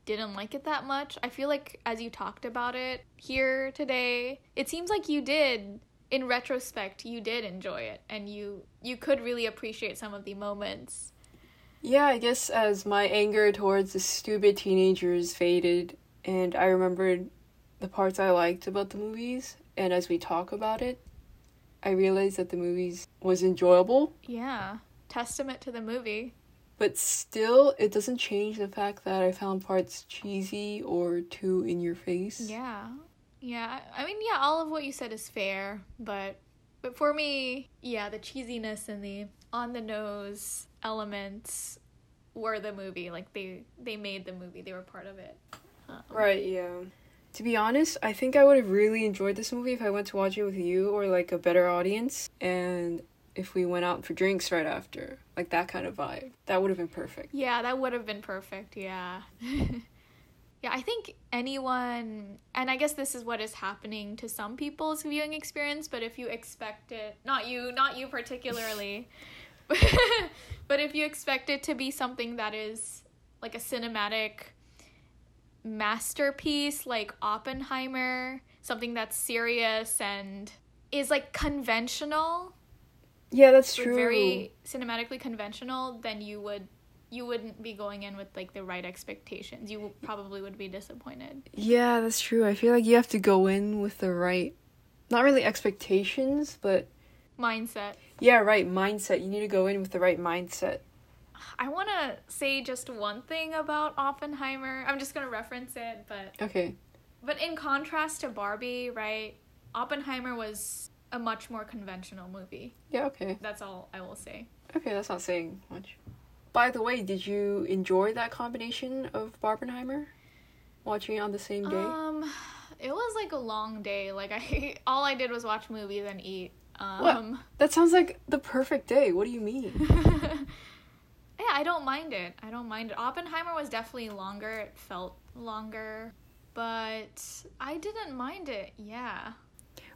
didn't like it that much, I feel like as you talked about it here today, it seems like you did in retrospect you did enjoy it and you you could really appreciate some of the moments. Yeah, I guess as my anger towards the stupid teenagers faded and I remembered the parts I liked about the movies and as we talk about it, I realized that the movies was enjoyable. Yeah. Testament to the movie. But still, it doesn't change the fact that I found parts cheesy or too in your face. Yeah. Yeah. I mean, yeah, all of what you said is fair, but but for me, yeah, the cheesiness and the on the nose elements were the movie. Like they they made the movie. They were part of it. Um, right, yeah. To be honest, I think I would have really enjoyed this movie if I went to watch it with you or like a better audience. And if we went out for drinks right after. Like that kind of vibe. That would have been perfect. Yeah, that would have been perfect. Yeah. yeah, I think anyone, and I guess this is what is happening to some people's viewing experience, but if you expect it, not you, not you particularly, but if you expect it to be something that is like a cinematic masterpiece like Oppenheimer, something that's serious and is like conventional, yeah, that's true. Very cinematically conventional, then you would you wouldn't be going in with like the right expectations. You probably would be disappointed. Yeah, that's true. I feel like you have to go in with the right not really expectations, but mindset. Yeah, right, mindset. You need to go in with the right mindset. I want to say just one thing about Oppenheimer. I'm just going to reference it, but Okay. But in contrast to Barbie, right? Oppenheimer was a much more conventional movie. Yeah, okay. That's all I will say. Okay, that's not saying much. By the way, did you enjoy that combination of Barbenheimer? Watching it on the same day? Um, it was like a long day. Like I, all I did was watch movies and eat. Um, what? That sounds like the perfect day. What do you mean? yeah, I don't mind it. I don't mind it. Oppenheimer was definitely longer. It felt longer, but I didn't mind it. Yeah.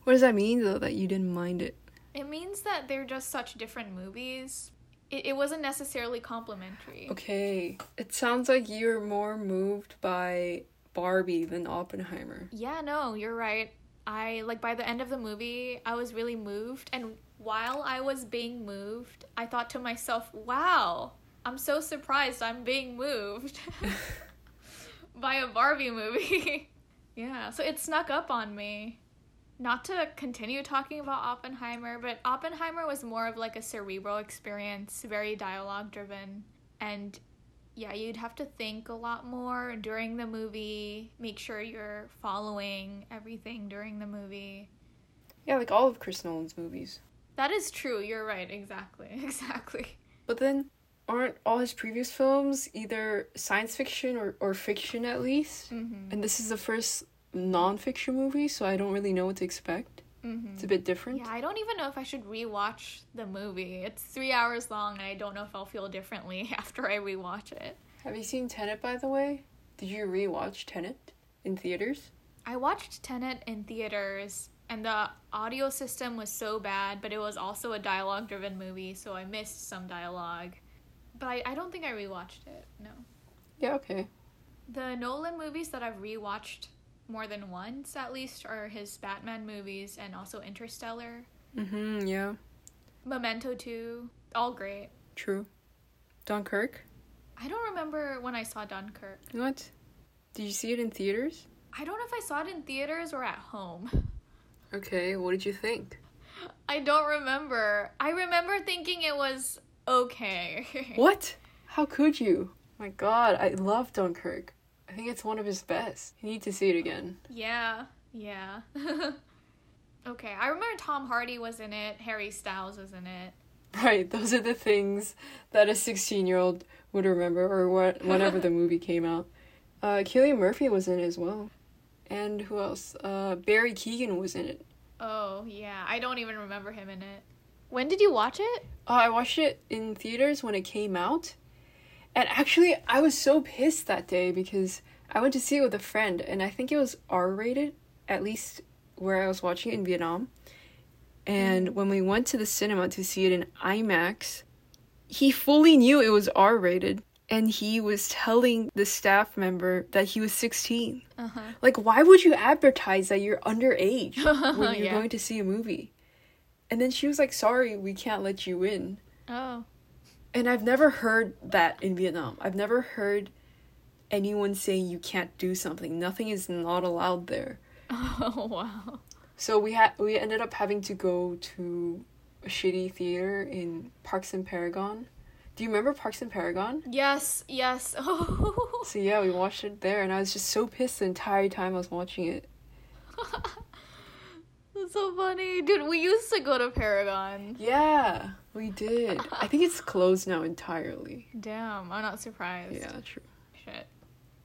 What does that mean though that you didn't mind it? It means that they're just such different movies. It, it wasn't necessarily complimentary. Okay. It sounds like you're more moved by Barbie than Oppenheimer. Yeah, no, you're right. I like by the end of the movie, I was really moved and while I was being moved, I thought to myself, "Wow, I'm so surprised I'm being moved by a Barbie movie." yeah, so it snuck up on me not to continue talking about Oppenheimer, but Oppenheimer was more of like a cerebral experience, very dialogue driven. And yeah, you'd have to think a lot more during the movie, make sure you're following everything during the movie. Yeah, like all of Chris Nolan's movies. That is true. You're right. Exactly. Exactly. But then aren't all his previous films either science fiction or, or fiction at least? Mm-hmm. And this is the first nonfiction movie, so I don't really know what to expect. Mm-hmm. It's a bit different. Yeah, I don't even know if I should rewatch the movie. It's three hours long, and I don't know if I'll feel differently after I rewatch it. Have you seen Tenet, by the way? Did you rewatch Tenet in theaters? I watched Tenet in theaters, and the audio system was so bad, but it was also a dialogue driven movie, so I missed some dialogue. But I, I don't think I rewatched it, no. Yeah, okay. The Nolan movies that I've rewatched more than once at least are his Batman movies and also Interstellar. Mhm, yeah. Memento 2, all great. True. Dunkirk? I don't remember when I saw Dunkirk. What? Did you see it in theaters? I don't know if I saw it in theaters or at home. Okay, what did you think? I don't remember. I remember thinking it was okay. what? How could you? My god, I love Dunkirk. I think it's one of his best. You need to see it again. Yeah, yeah. okay, I remember Tom Hardy was in it, Harry Styles was in it. Right, those are the things that a 16 year old would remember, or what whenever the movie came out. Uh, Cillian Murphy was in it as well. And who else? Uh, Barry Keoghan was in it. Oh, yeah. I don't even remember him in it. When did you watch it? Oh, I watched it in theaters when it came out. And actually, I was so pissed that day because I went to see it with a friend, and I think it was R rated, at least where I was watching it in Vietnam. And when we went to the cinema to see it in IMAX, he fully knew it was R rated. And he was telling the staff member that he was 16. Uh-huh. Like, why would you advertise that you're underage when you're Yeah. going to see a movie? And then she was like, sorry, we can't let you in. Oh. And I've never heard that in Vietnam. I've never heard anyone saying you can't do something. Nothing is not allowed there. Oh, wow. So we had we ended up having to go to a shitty theater in Parkson Paragon. Do you remember Parkson Paragon? Yes, yes. Oh. So yeah, we watched it there and I was just so pissed the entire time I was watching it. That's so funny. Dude, we used to go to Paragon. Yeah, we did. I think it's closed now entirely. Damn, I'm not surprised. Yeah, true. Shit.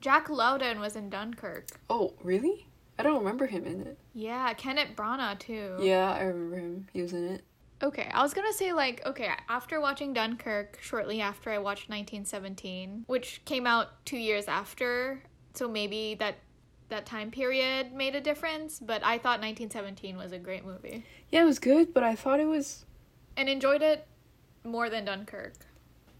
Jack Lowden was in Dunkirk. Oh, really? I don't remember him in it. Yeah, Kenneth Branagh too. Yeah, I remember him. He was in it. Okay, I was gonna say like okay after watching Dunkirk, shortly after I watched 1917, which came out two years after, so maybe that that time period made a difference. But I thought 1917 was a great movie Yeah, it was good, but I thought it was and enjoyed it more than Dunkirk.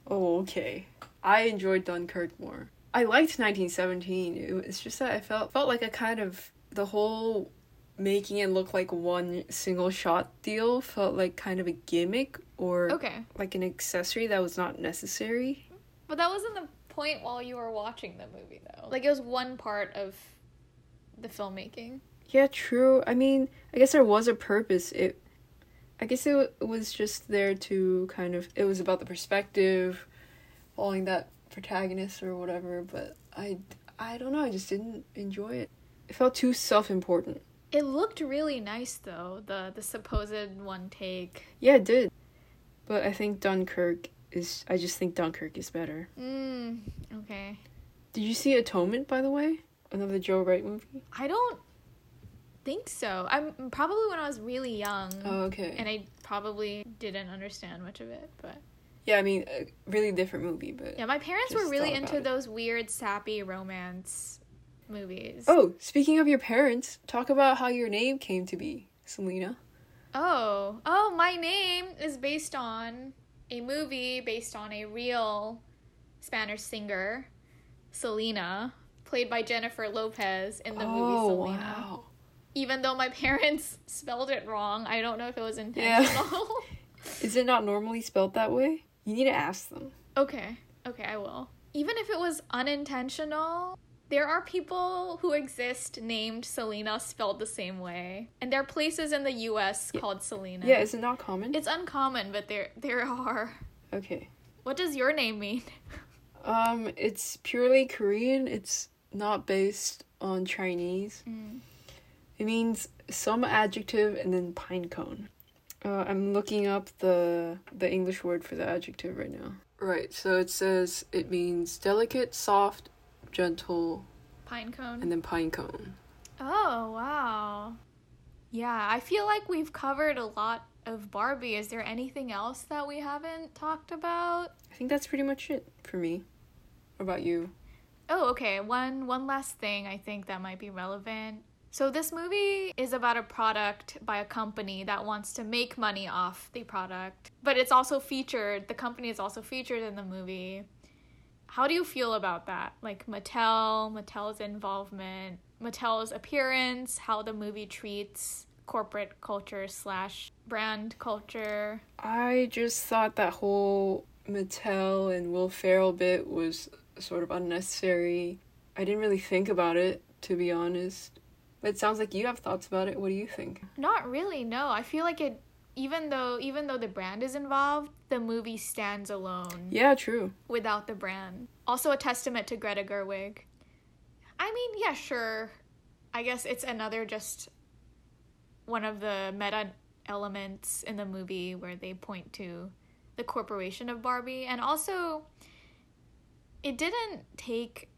Oh, okay. I enjoyed Dunkirk more. I liked 1917. It was- It's just that I felt felt like a kind of the whole making it look like one single shot deal felt like kind of a gimmick or Okay, like an accessory that was not necessary. but that wasn't the point while you were watching the movie though. Like it was one part of the filmmaking. Yeah, true. I mean, I guess there was a purpose. It I guess it, w- it was just there to kind of it was about the perspective following that protagonist or whatever, but I I don't know, I just didn't enjoy it. It felt too self-important. It looked really nice though. The the supposed one take. Yeah, it did. But I think Dunkirk is I just think Dunkirk is better. Mm, okay. Did you see Atonement by the way? Another Joe Wright movie? I don't think so. I'm probably when I was really young. Oh, okay. And I probably didn't understand much of it, but yeah, I mean, a really different movie, but yeah, my parents were really into it. those weird sappy romance movies. Oh, speaking of your parents, talk about how your name came to be, Salina. Oh, oh, my name is based on a movie based on a real Spanish singer, Selena, played by Jennifer Lopez in the movie oh, Selena. wow. Even though my parents spelled it wrong, I don't know if it was Yeah. intentional. Is it not normally spelled that way? You need to ask them. okay, okay, I will. Even if it was unintentional, there are people who exist named Salina spelled the same way. And there are places in the US Yeah. called Salina. Yeah, is it not common? It's uncommon, but there there are. okay. What does your name mean? Um, it's purely Korean. It's not based on Chinese. Mm. It means some adjective and then pine cone. Uh, I'm looking up the the English word for the adjective right now. Right, so it says it means delicate, soft, gentle, Pine cone. and then pine cone. Oh, wow. Yeah, I feel like we've covered a lot of Barbie. Is there anything else that we haven't talked about? I think that's pretty much it for me. What about you? Oh, okay. One one last thing I think that might be relevant. So this movie is about a product by a company that wants to make money off the product, but it's also featured. The company is also featured in the movie. How do you feel about that? Like Mattel, Mattel's involvement, Mattel's appearance, how the movie treats corporate culture slash brand culture. I just thought that whole Mattel and Will Ferrell bit was sort of unnecessary. I didn't really think about it, to be honest. But it sounds like you have thoughts about it. What do you think? Not really, no. I feel like it even though even though the brand is involved, the movie stands alone Yeah, true. without the brand. Also a testament to Greta Gerwig. I mean, yeah, sure. I guess it's another just one of the meta elements in the movie where they point to the corporation of Barbie and also it didn't take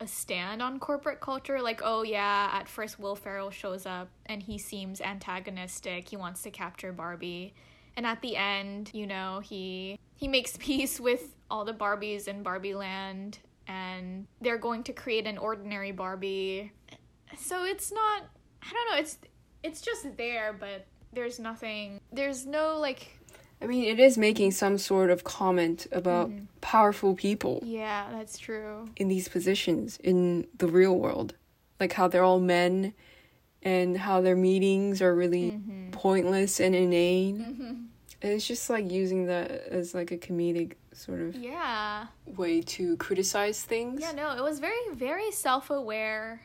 a stand on corporate culture like oh yeah at first Will Ferrell shows up and he seems antagonistic he wants to capture Barbie and at the end you know he he makes peace with all the Barbies in Barbie land and they're going to create an ordinary Barbie. So it's not I don't know it's it's just there but there's nothing there's no like I mean, it is making some sort of comment about Mhm. powerful people yeah that's true in these positions in the real world. Like how they're all men and how their meetings are really Mhm. pointless and inane. Mhm. And it's just like using that as like a comedic sort of yeah way to criticize things. Yeah, no, it was very, very self-aware,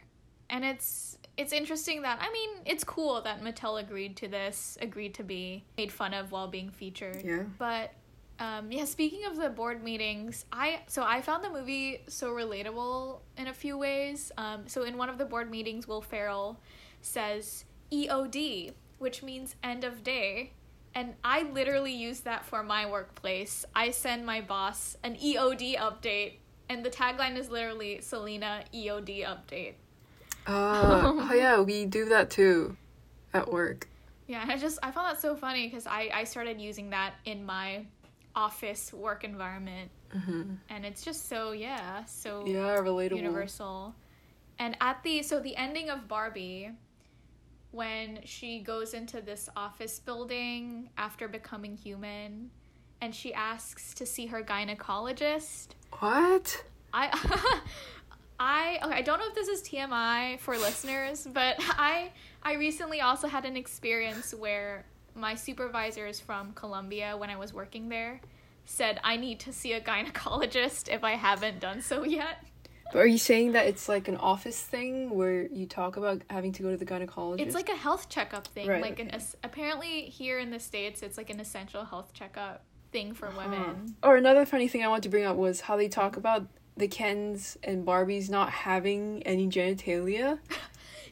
and it's it's interesting that I mean, it's cool that Mattel agreed to this, agreed to be made fun of while being featured. Yeah. But um, yeah, speaking of the board meetings, I so I found the movie so relatable in a few ways. Um, so in one of the board meetings, Will Ferrell says EOD, which means end of day. And I literally use that for my workplace. I send my boss an EOD update, and the tagline is literally Salina EOD update. Uh, oh yeah, we do that too at work. Yeah, and I just I found that so funny because I I started using that in my office work environment, hmm and it's just so yeah so Yeah, relatable. universal. And at the so the ending of Barbie, when she goes into this office building after becoming human, and she asks to see her gynecologist. What? I I okay, I don't know if this is TMI for listeners, but I I recently also had an experience where my supervisors from Colombia when I was working there said I need to see a gynecologist if I haven't done so yet. But are you saying that it's like an office thing where you talk about having to go to the gynecologist? It's like a health checkup thing. Right, like an okay. es- apparently here in the states it's like an essential health checkup thing for Huh. women. Or another funny thing I wanted to bring up was how they talk about the Kens and Barbies not having any genitalia.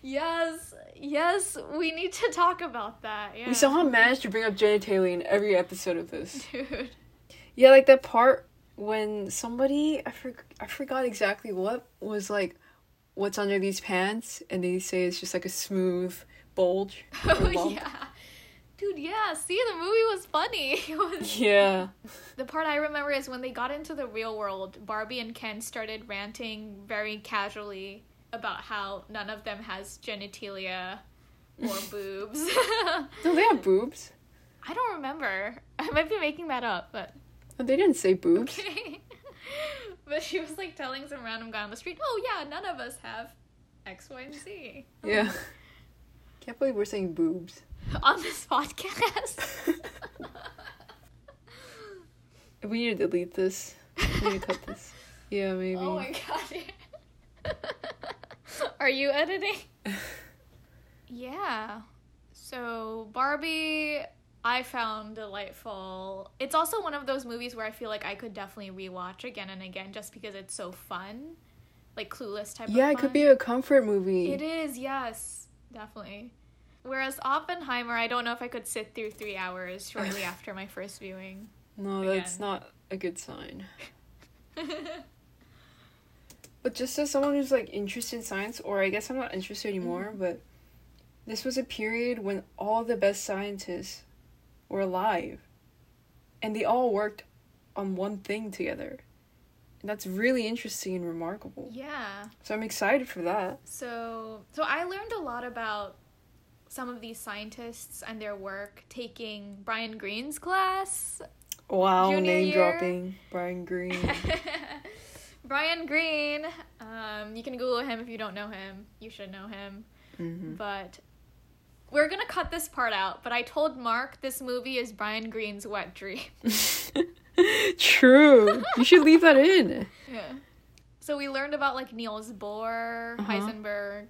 Yes, yes, we need to talk about that. Yeah. We somehow managed to bring up genitalia in every episode of this. Dude. Yeah, like that part when somebody I for, I forgot exactly what was like what's under these pants and they say it's just like a smooth bulge. Oh yeah. Dude, yeah, see the movie was funny. Was Yeah. The part I remember is when they got into the real world, Barbie and Ken started ranting very casually about how none of them has genitalia or boobs. No, they have boobs. I don't remember. I might be making that up, but No, they didn't say boobs. okay. but she was like telling some random guy on the street, "Oh yeah, none of us have X, Y, and Z." Yeah. Can't believe we're saying boobs. On this podcast. We need to delete this. We need to cut this. Yeah, maybe. Oh my god. Are you editing? yeah. So, Barbie, I found delightful. It's also one of those movies where I feel like I could definitely rewatch again and again just because it's so fun. Like Clueless type yeah, it could be a comfort movie. It is, yes. Definitely. Whereas Oppenheimer, I don't know if I could sit through three hours shortly after my first viewing. No, that's Again. not a good sign. But just as someone who's like interested in science, or I guess I'm not interested anymore, Mm-hmm. but this was a period when all the best scientists were alive. And they all worked on one thing together. And that's really interesting and remarkable. yeah. So I'm excited for that. So, so I learned a lot about some of these scientists and their work taking Brian Greene's class. Wow, name year. dropping Brian Greene. Brian Greene. Um, you can Google him if you don't know him. You should know him. hmm But we're gonna cut this part out. But I told Mark this movie is Brian Greene's wet dream. True. you should leave that in. yeah. So we learned about like Niels Bohr, Uh-huh. Heisenberg,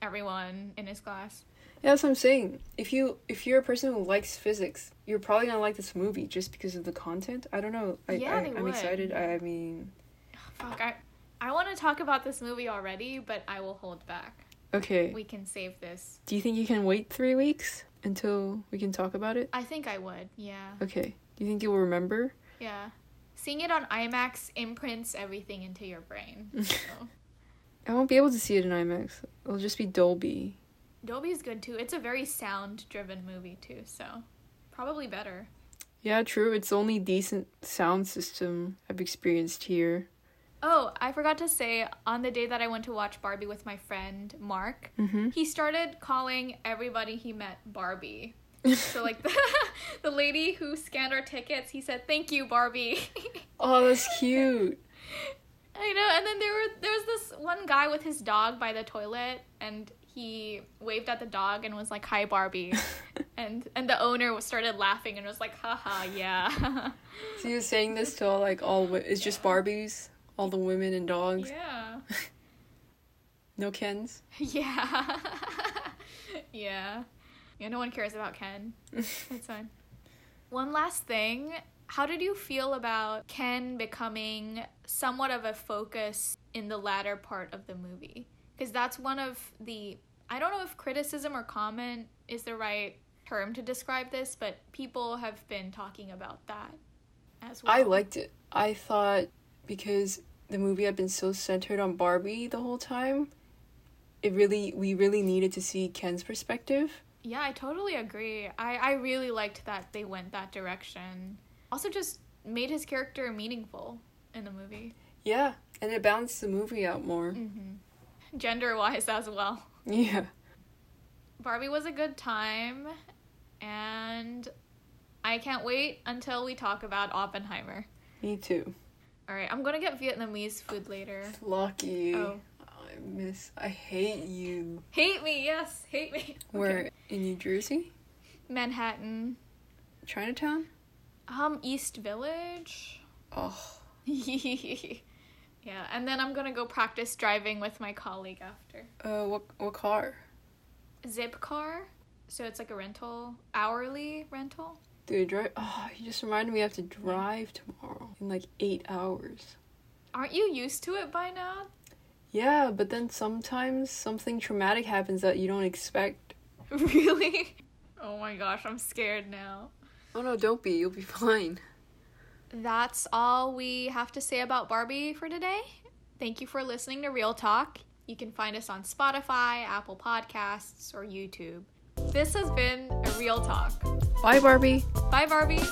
everyone in his class. Yeah, that's what I'm saying. If you if you're a person who likes physics, you're probably gonna like this movie just because of the content. I don't know. I, Yeah, I, they I'm would. excited. I, I mean, Fuck, I I want to talk about this movie already, but I will hold back. okay. We can save this. Do you think you can wait three weeks until we can talk about it? I think I would. Yeah. Okay. Do you think you'll remember? Yeah. Seeing it on IMAX imprints everything into your brain. So. I won't be able to see it in IMAX. It'll just be Dolby. Dolby is good too. It's a very sound driven movie too, so probably better. Yeah, true. It's the only decent sound system I've experienced here. Oh, I forgot to say on the day that I went to watch Barbie with my friend Mark, Mm-hmm. he started calling everybody he met Barbie. So like the, the lady who scanned our tickets, he said, "Thank you, Barbie." Oh, that's cute. I know. And then there were there was this one guy with his dog by the toilet, and he waved at the dog and was like, "Hi, Barbie," and and the owner started laughing and was like, "Haha, yeah, So you're saying this to all like all it's just Barbies, all the women and dogs, yeah, no Kens. yeah, yeah." Yeah, no one cares about Ken. That's fine. One last thing. How did you feel about Ken becoming somewhat of a focus in the latter part of the movie? Because that's one of the. I don't know if criticism or comment is the right term to describe this, but people have been talking about that as well. I liked it. I thought because the movie had been so centered on Barbie the whole time, it really we really needed to see Ken's perspective. Yeah, I totally agree. I, I really liked that they went that direction. Also, just made his character meaningful in the movie. Yeah, and it balanced the movie out more. Mm-hmm. Gender wise as well. Yeah. Barbie was a good time, and I can't wait until we talk about Oppenheimer. Me too. All right, I'm gonna get Vietnamese food later. Lucky. Oh. I miss. I hate you. Hate me, yes, hate me. Where in New Jersey? Manhattan. Chinatown? Um, East Village. Oh, yeah, and then I'm gonna go practice driving with my colleague after. uh, what what car? Zipcar. So it's like a rental, hourly rental. Dude, drive. Oh, you just reminded me I have to drive tomorrow in like eight hours. Aren't you used to it by now? Yeah, but then sometimes something traumatic happens that you don't expect. really? Oh my gosh, I'm scared now. Oh no, don't be. You'll be fine that's all we have to say about Barbie for today. Thank you for listening to Real Talk. You can find us on Spotify, Apple Podcasts, or YouTube. This has been a Real Talk. Bye, Barbie. Bye, Barbie.